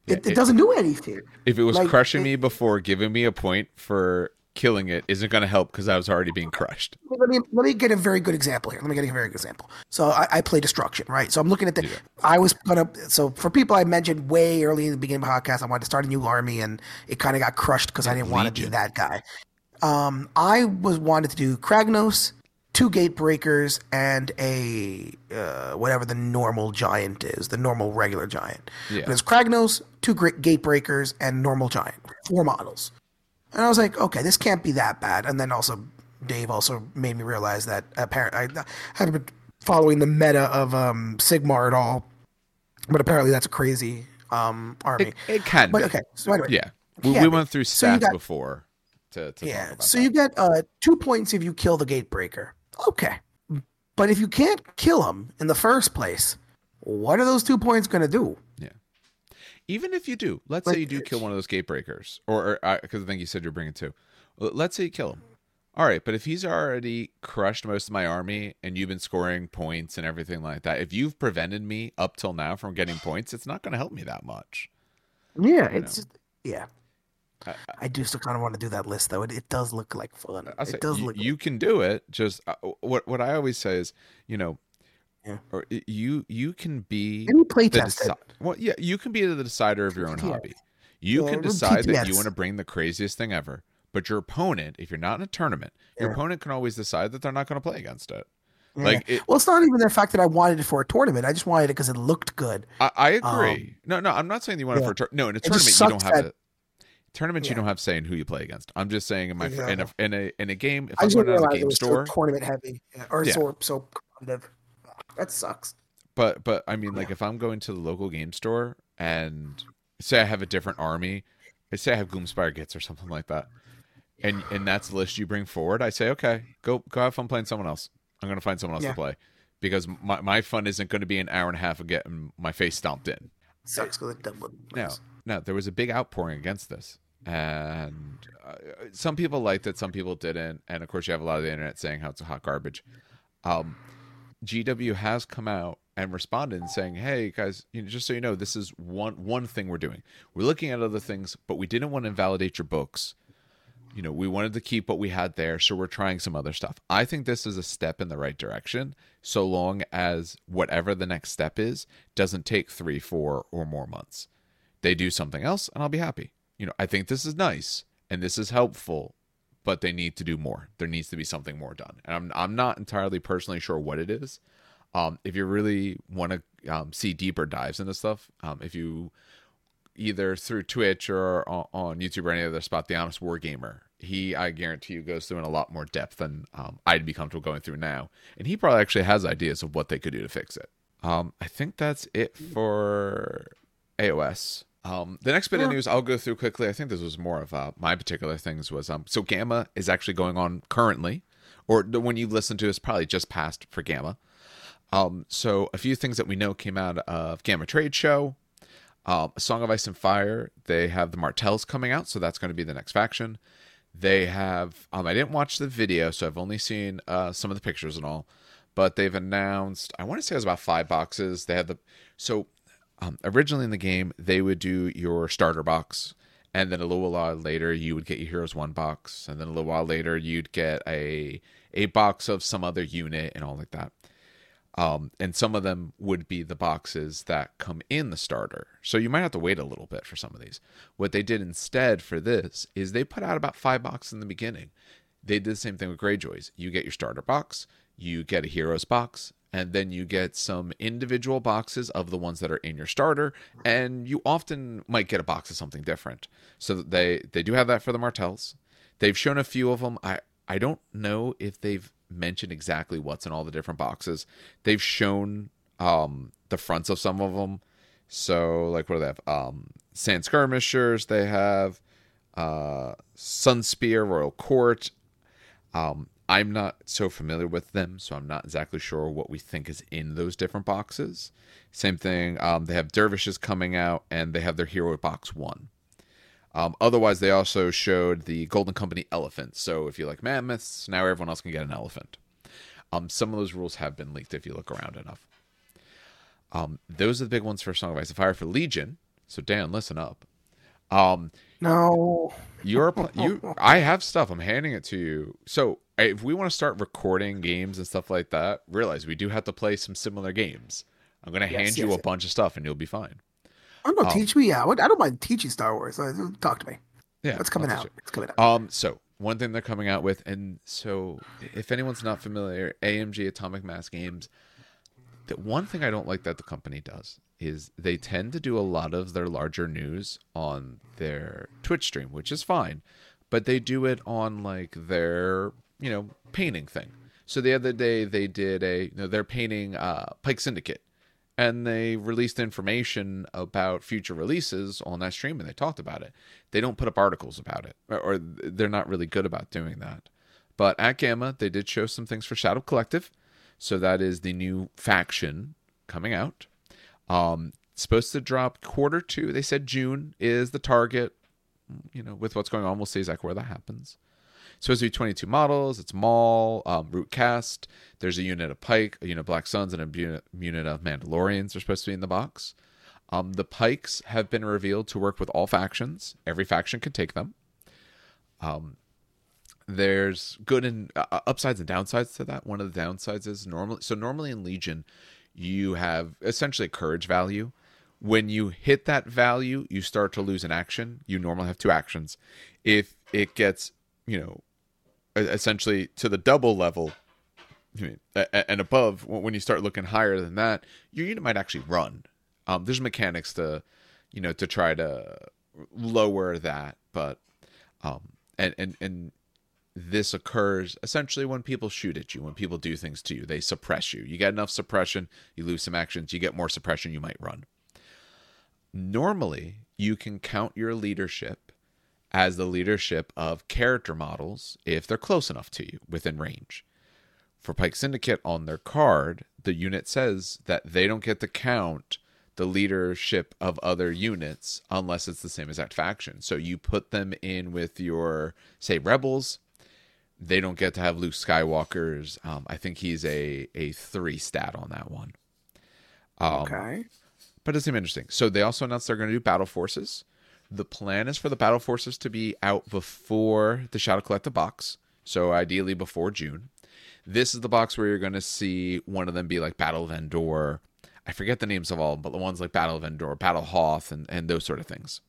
Speaker 1: Yeah,
Speaker 2: it doesn't do anything.
Speaker 1: If it was
Speaker 2: Like,
Speaker 1: crushing
Speaker 2: it-
Speaker 1: me before, giving me a point for killing it isn't going to help because I was already being crushed.
Speaker 2: let me let me get a very good example here. Let me get a very good example. So I, I play destruction, right? So I'm looking at the.
Speaker 1: Yeah.
Speaker 2: I was gonna. So for people I mentioned way early in the beginning of the podcast, I wanted to start a new army, and it kind of got crushed because I didn't want to be that guy. Um, I was wanted to do Kragnos, two gate breakers, and a uh, whatever the normal giant is, the normal regular giant.
Speaker 1: Yeah.
Speaker 2: But it's Kragnos, two great gate breakers, and normal giant, four models. And I was like, okay, this can't be that bad. And then also, Dave also made me realize that apparently I hadn't been following the meta of um, Sigmar at all, but apparently that's a crazy um, army.
Speaker 1: It, it can.
Speaker 2: but
Speaker 1: be.
Speaker 2: okay, so anyway,
Speaker 1: Yeah. We, we went through
Speaker 2: so you got-
Speaker 1: before to, to
Speaker 2: yeah. So
Speaker 1: that.
Speaker 2: you get uh, two points if you kill the gatebreaker. Okay, but if you can't kill him in the first place, what are those two points going to do?
Speaker 1: Even if you do, let's
Speaker 2: Like,
Speaker 1: say you do kill one of those gate breakers, or because I think you said you're bringing two. Let's say you kill him. All right, but if he's already crushed most of my army and you've been scoring points and everything like that, if you've prevented me up till now from getting points, it's not going to help me that much.
Speaker 2: Yeah,
Speaker 1: You
Speaker 2: it's just, yeah.
Speaker 1: I-
Speaker 2: I do still kind of want to do that list though. It, it does look like fun.
Speaker 1: Say,
Speaker 2: it does
Speaker 1: you,
Speaker 2: look.
Speaker 1: you can do it. Just uh, what what I always say is, you know,
Speaker 2: Yeah.
Speaker 1: or you you can be
Speaker 2: play
Speaker 1: the deci- well, yeah, you can be the decider of your own
Speaker 2: TTS.
Speaker 1: hobby. You
Speaker 2: Yeah,
Speaker 1: can decide that you want to bring the craziest thing ever, but your opponent, if you're not in a tournament, your opponent can always decide that they're not going to play against it.
Speaker 2: Yeah.
Speaker 1: Like it,
Speaker 2: Well, it's not even the fact that I wanted it for a tournament. I just wanted it because it looked good.
Speaker 1: I, I agree. no, no, I'm not saying you want it
Speaker 2: Um,
Speaker 1: for a tour- no. In a
Speaker 2: It
Speaker 1: tournament, you don't have
Speaker 2: that-
Speaker 1: a tournaments. You don't have say in who you play against. I'm just saying in my in a in a in a game. If
Speaker 2: I just
Speaker 1: going to
Speaker 2: it
Speaker 1: game store,
Speaker 2: tournament heavy yeah, or
Speaker 1: Yeah.
Speaker 2: so so competitive. That sucks.
Speaker 1: but but I mean, like if I'm going to the local game store and say I have a different army, say I have Gloomspite Gitz or something like that, and and that's the list you bring forward, I say okay, go go have fun playing someone else. I'm going to find someone else
Speaker 2: Yeah.
Speaker 1: to play because my my fun isn't going to be an hour and a half of getting my face stomped in.
Speaker 2: Sucks because it double.
Speaker 1: No, no, there was a big outpouring against this, and uh, some people liked it, some people didn't, and of course you have a lot of the internet saying how it's a hot garbage. Um, GW has come out and responded and saying, "Hey guys, you know, just so you know, this is one one thing we're doing. We're looking at other things, but we didn't want to invalidate your books. You know, we wanted to keep what we had there, so we're trying some other stuff. I think this is a step in the right direction, so long as whatever the next step is doesn't take three, four, or more months. They do something else, and I'll be happy. You know, I think this is nice and this is helpful, but they need to do more. There needs to be something more done, and I'm I'm not entirely personally sure what it is. Um, if you really want to um, see deeper dives into stuff, um, if you either through Twitch or on, on YouTube or any other spot, the Honest War Gamer, he I guarantee you goes through in a lot more depth than um, I'd be comfortable going through now, and he probably actually has ideas of what they could do to fix it. Um, I think that's it for AOS. Um, the next bit of news I'll go through quickly. I think this was more of uh, my particular things was um, so GAMA is actually going on currently, or the- when you listen to this, probably just passed for GAMA. Um, so a few things that we know came out of GAMA Trade Show. Um, Song of Ice and Fire. They have the Martells coming out, so that's going to be the next faction. They have. Um, I didn't watch the video, so I've only seen uh, some of the pictures and all. But they've announced. I want to say it was about five boxes. They have the. So um, originally in the game, they would do your starter box, and then a little while later, you would get your Heroes One box, and then a little while later, you'd get a a box of some other unit and all like that. Um, and some of them would be the boxes that come in the starter. So you might have to wait a little bit for some of these. What they did instead for this is they put out about five boxes in the beginning. They did the same thing with Greyjoys. You get your starter box, you get a heroes box, and then you get some individual boxes of the ones that are in your starter, and you often might get a box of something different. So they they do have that for the Martells. They've shown a few of them. I I don't know if they've mentioned exactly what's in all the different boxes. They've shown um the fronts of some of them. So like what do they have? Um Sand Skirmishers, they have uh Sunspear, Royal Court. Um I'm not so familiar with them, so I'm not exactly sure what we think is in those different boxes. Same thing, um, they have dervishes coming out, and they have their hero box one. Um, otherwise, they also showed the Golden Company elephant. So if you like mammoths, now everyone else can get an elephant. Um, some of those rules have been leaked if you look around enough. Um, those are the big ones for Song of Ice and Fire for Legion. So Dan, listen up. Um,
Speaker 2: No.
Speaker 1: you're you. I have stuff. I'm handing it to you. So if we want to start recording games and stuff like that, realize we do have to play some similar games. I'm gonna
Speaker 2: Yes,
Speaker 1: hand you
Speaker 2: yes,
Speaker 1: a
Speaker 2: yes.
Speaker 1: bunch of stuff, and you'll be fine.
Speaker 2: Oh no,
Speaker 1: Oh.
Speaker 2: teach me. Yeah, I don't mind teaching Star Wars. Uh, Talk to me.
Speaker 1: Yeah,
Speaker 2: What's coming out? It's coming out.
Speaker 1: Um, so one thing they're coming out with, and so if anyone's not familiar, AMG Atomic Mass Games, the one thing I don't like that the company does is they tend to do a lot of their larger news on their Twitch stream, which is fine, but they do it on like their you know painting thing. So the other day they did a you know they're painting uh, Pyke Syndicate, and they released information about future releases on that stream and they talked about it. They don't put up articles about it, or, or they're not really good about doing that. But at GAMA, they did show some things for Shadow Collective. So that is the new faction coming out. Um, supposed to drop quarter two. They said June is the target. You know, with what's going on, we'll see exactly where that happens. Supposed to be 22 models. It's Maul, um, Root Cast. There's a unit of Pyke, a unit of Black Suns, and a unit of Mandalorians are supposed to be in the box. Um, the Pykes have been revealed to work with all factions. Every faction can take them. Um, there's good and uh, upsides and downsides to that. One of the downsides is normally so normally in Legion, you have essentially courage value. When you hit that value, you start to lose an action. You normally have two actions. If it gets, you know, essentially to the double level, and above, when when you start looking higher than that, your unit might actually run. Um, there's mechanics to, you know, to try to lower that, but, um, and and and this occurs essentially when people shoot at you, when people do things to you, they suppress you. You get enough suppression, you lose some actions, you get more suppression, you might run. Normally, you can count your leadership as the leadership of character models if they're close enough to you within range. For Pyke Syndicate on their card, the unit says that they don't get to count the leadership of other units unless it's the same exact faction. So you put them in with your, say, rebels. They don't get to have Luke Skywalker's. Um, I think he's a a three stat on that one. Um,
Speaker 2: okay.
Speaker 1: but it seems interesting. So they also announced they're going to do battle forces. The plan is for the battle forces to be out before the Shadow Collective box, so ideally before June. This is the box where you're going to see one of them be like Battle of Endor. I forget the names of all, but the ones like Battle of Endor, Battle Hoth, and and those sort of things.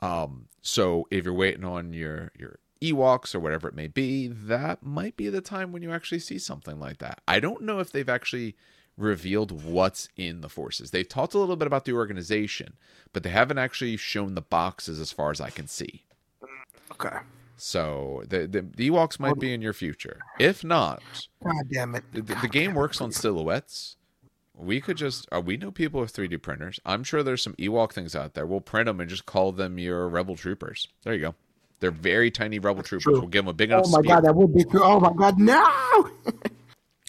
Speaker 1: Um, so if you're waiting on your your Ewoks or whatever it may be, that might be the time when you actually see something like that. I don't know if they've actually revealed what's in the forces. They've talked a little bit about the organization, but they haven't actually shown the boxes as far as I can see.
Speaker 2: Okay.
Speaker 1: So the the, the Ewoks might be in your future. If not,
Speaker 2: God damn it.
Speaker 1: the, the game works on silhouettes. We could just uh, we know people with 3D printers. I'm sure there's some Ewok things out there. We'll print them and just call them your Rebel Troopers. There you go. They're very tiny Rebel Troopers.
Speaker 2: true.
Speaker 1: We'll give them a big enough
Speaker 2: Oh my
Speaker 1: spear.
Speaker 2: god, that would be true. Oh my god, no!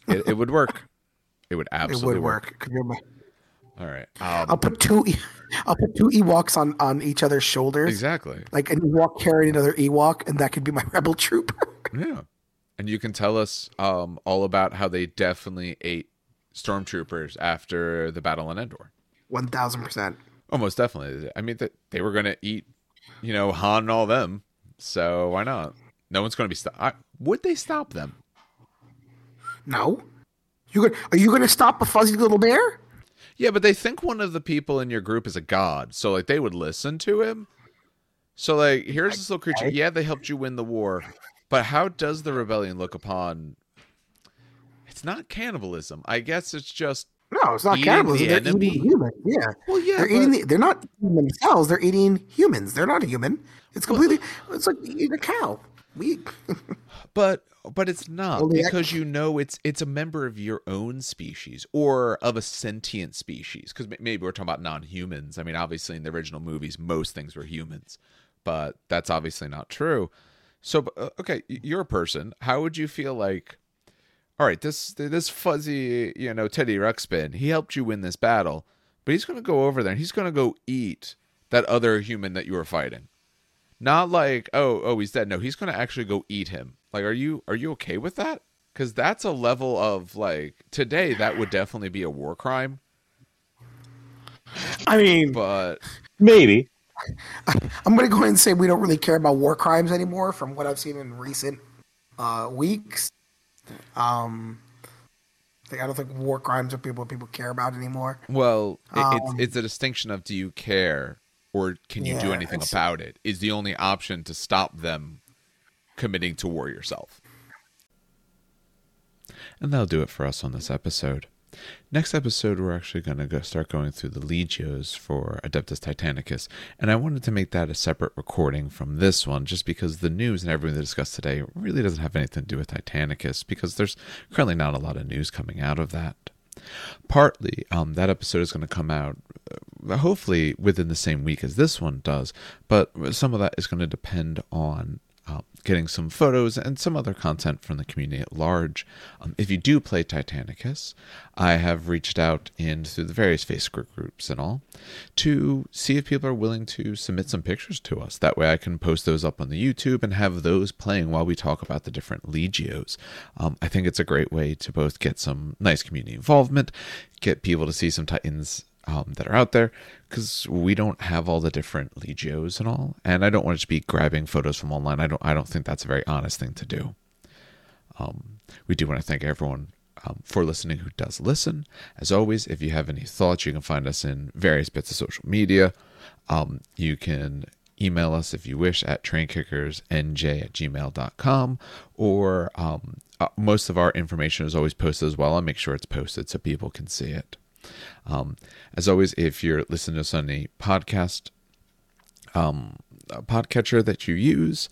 Speaker 1: It, it would work. It would
Speaker 2: it
Speaker 1: absolutely
Speaker 2: would work. my-
Speaker 1: All right. Um,
Speaker 2: I'll put two. I'll put two Ewoks on on each other's shoulders,
Speaker 1: exactly.
Speaker 2: like an Ewok carrying another Ewok, and that could be my rebel trooper.
Speaker 1: Yeah. And you can tell us um, all about how they definitely ate stormtroopers after the battle on Endor.
Speaker 2: One thousand percent.
Speaker 1: Almost definitely. I mean, that they were going to eat, you know, Han and all them. So why not? No one's going to be stopped. Would they stop them?
Speaker 2: No, You gonna, are you going to stop a fuzzy little bear?
Speaker 1: Yeah, but they think one of the people in your group is a god, so like they would listen to him. So like, here's this little creature. Yeah, they helped you win the war, but how does the rebellion look upon? It's not cannibalism. I guess it's just
Speaker 2: No, it's not cannibalism.
Speaker 1: the
Speaker 2: They're
Speaker 1: enemy?
Speaker 2: eating humans. Yeah.
Speaker 1: well, yeah.
Speaker 2: they're eating. The, they're not eating themselves. They're eating humans. They're not a human. It's completely. It's like eating a cow. We.
Speaker 1: but but it's not
Speaker 2: Well,
Speaker 1: because you know it's it's a member of your own species or of a sentient species because maybe we're talking about non-humans. I mean obviously in the original movies most things were humans but that's obviously not true. So uh, okay you're a person. How would you feel like all right this this fuzzy you know teddy ruxpin he helped you win this battle but he's going to go over there and he's going to go eat that other human that you were fighting. Not like oh oh he's dead. No he's going to actually go eat him like are you are you okay with that because that's a level of like today that would definitely be a war crime
Speaker 2: I mean,
Speaker 1: but
Speaker 3: Maybe.
Speaker 2: I'm going to go ahead and say we don't really care about war crimes anymore, from what I've seen in recent uh, weeks. Um, I don't think war crimes are people people care about anymore.
Speaker 1: well it, it's
Speaker 2: Um,
Speaker 1: it's a distinction of do you care or can you do anything about it is the only option to stop them committing to war yourself. And that'll do it for us on this episode. Next episode, we're actually going to go start going through the Legios for Adeptus Titanicus, and I wanted to make that a separate recording from this one, just because the news and everything we discussed today really doesn't have anything to do with Titanicus, because there's currently not a lot of news coming out of that. Partly, um, that episode is going to come out uh, hopefully within the same week as this one does, but some of that is going to depend on getting some photos and some other content from the community at large. Um, if you do play Titanicus, I have reached out in through the various Facebook groups and all to see if people are willing to submit some pictures to us. That way I can post those up on the YouTube and have those playing while we talk about the different Legios. Um, I think it's a great way to both get some nice community involvement, get people to see some Titans um, that are out there because we don't have all the different legios and all and i don't want to be grabbing photos from online. I don't i don't think that's a very honest thing to do. Um, we do want to thank everyone um, for listening who does listen. As always if you have any thoughts you can find us in various bits of social media. Um, you can email us if you wish at trainkickersnj at gmail.com or um, uh, most of our information is always posted as well. I'll make sure it's posted so people can see it um, as always, if you're listening to us on a podcast, um, a podcatcher that you use,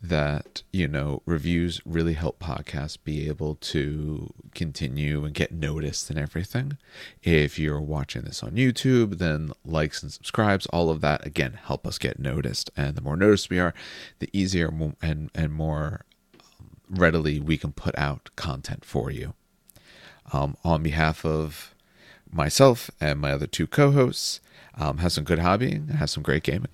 Speaker 1: that you know reviews really help podcasts be able to continue and get noticed and everything. If you're watching this on YouTube, then likes and subscribes, all of that again help us get noticed. And the more noticed we are, the easier and and more um, readily we can put out content for you. Um, on behalf of myself and my other two co-hosts, um, have some good hobbying and have some great gaming.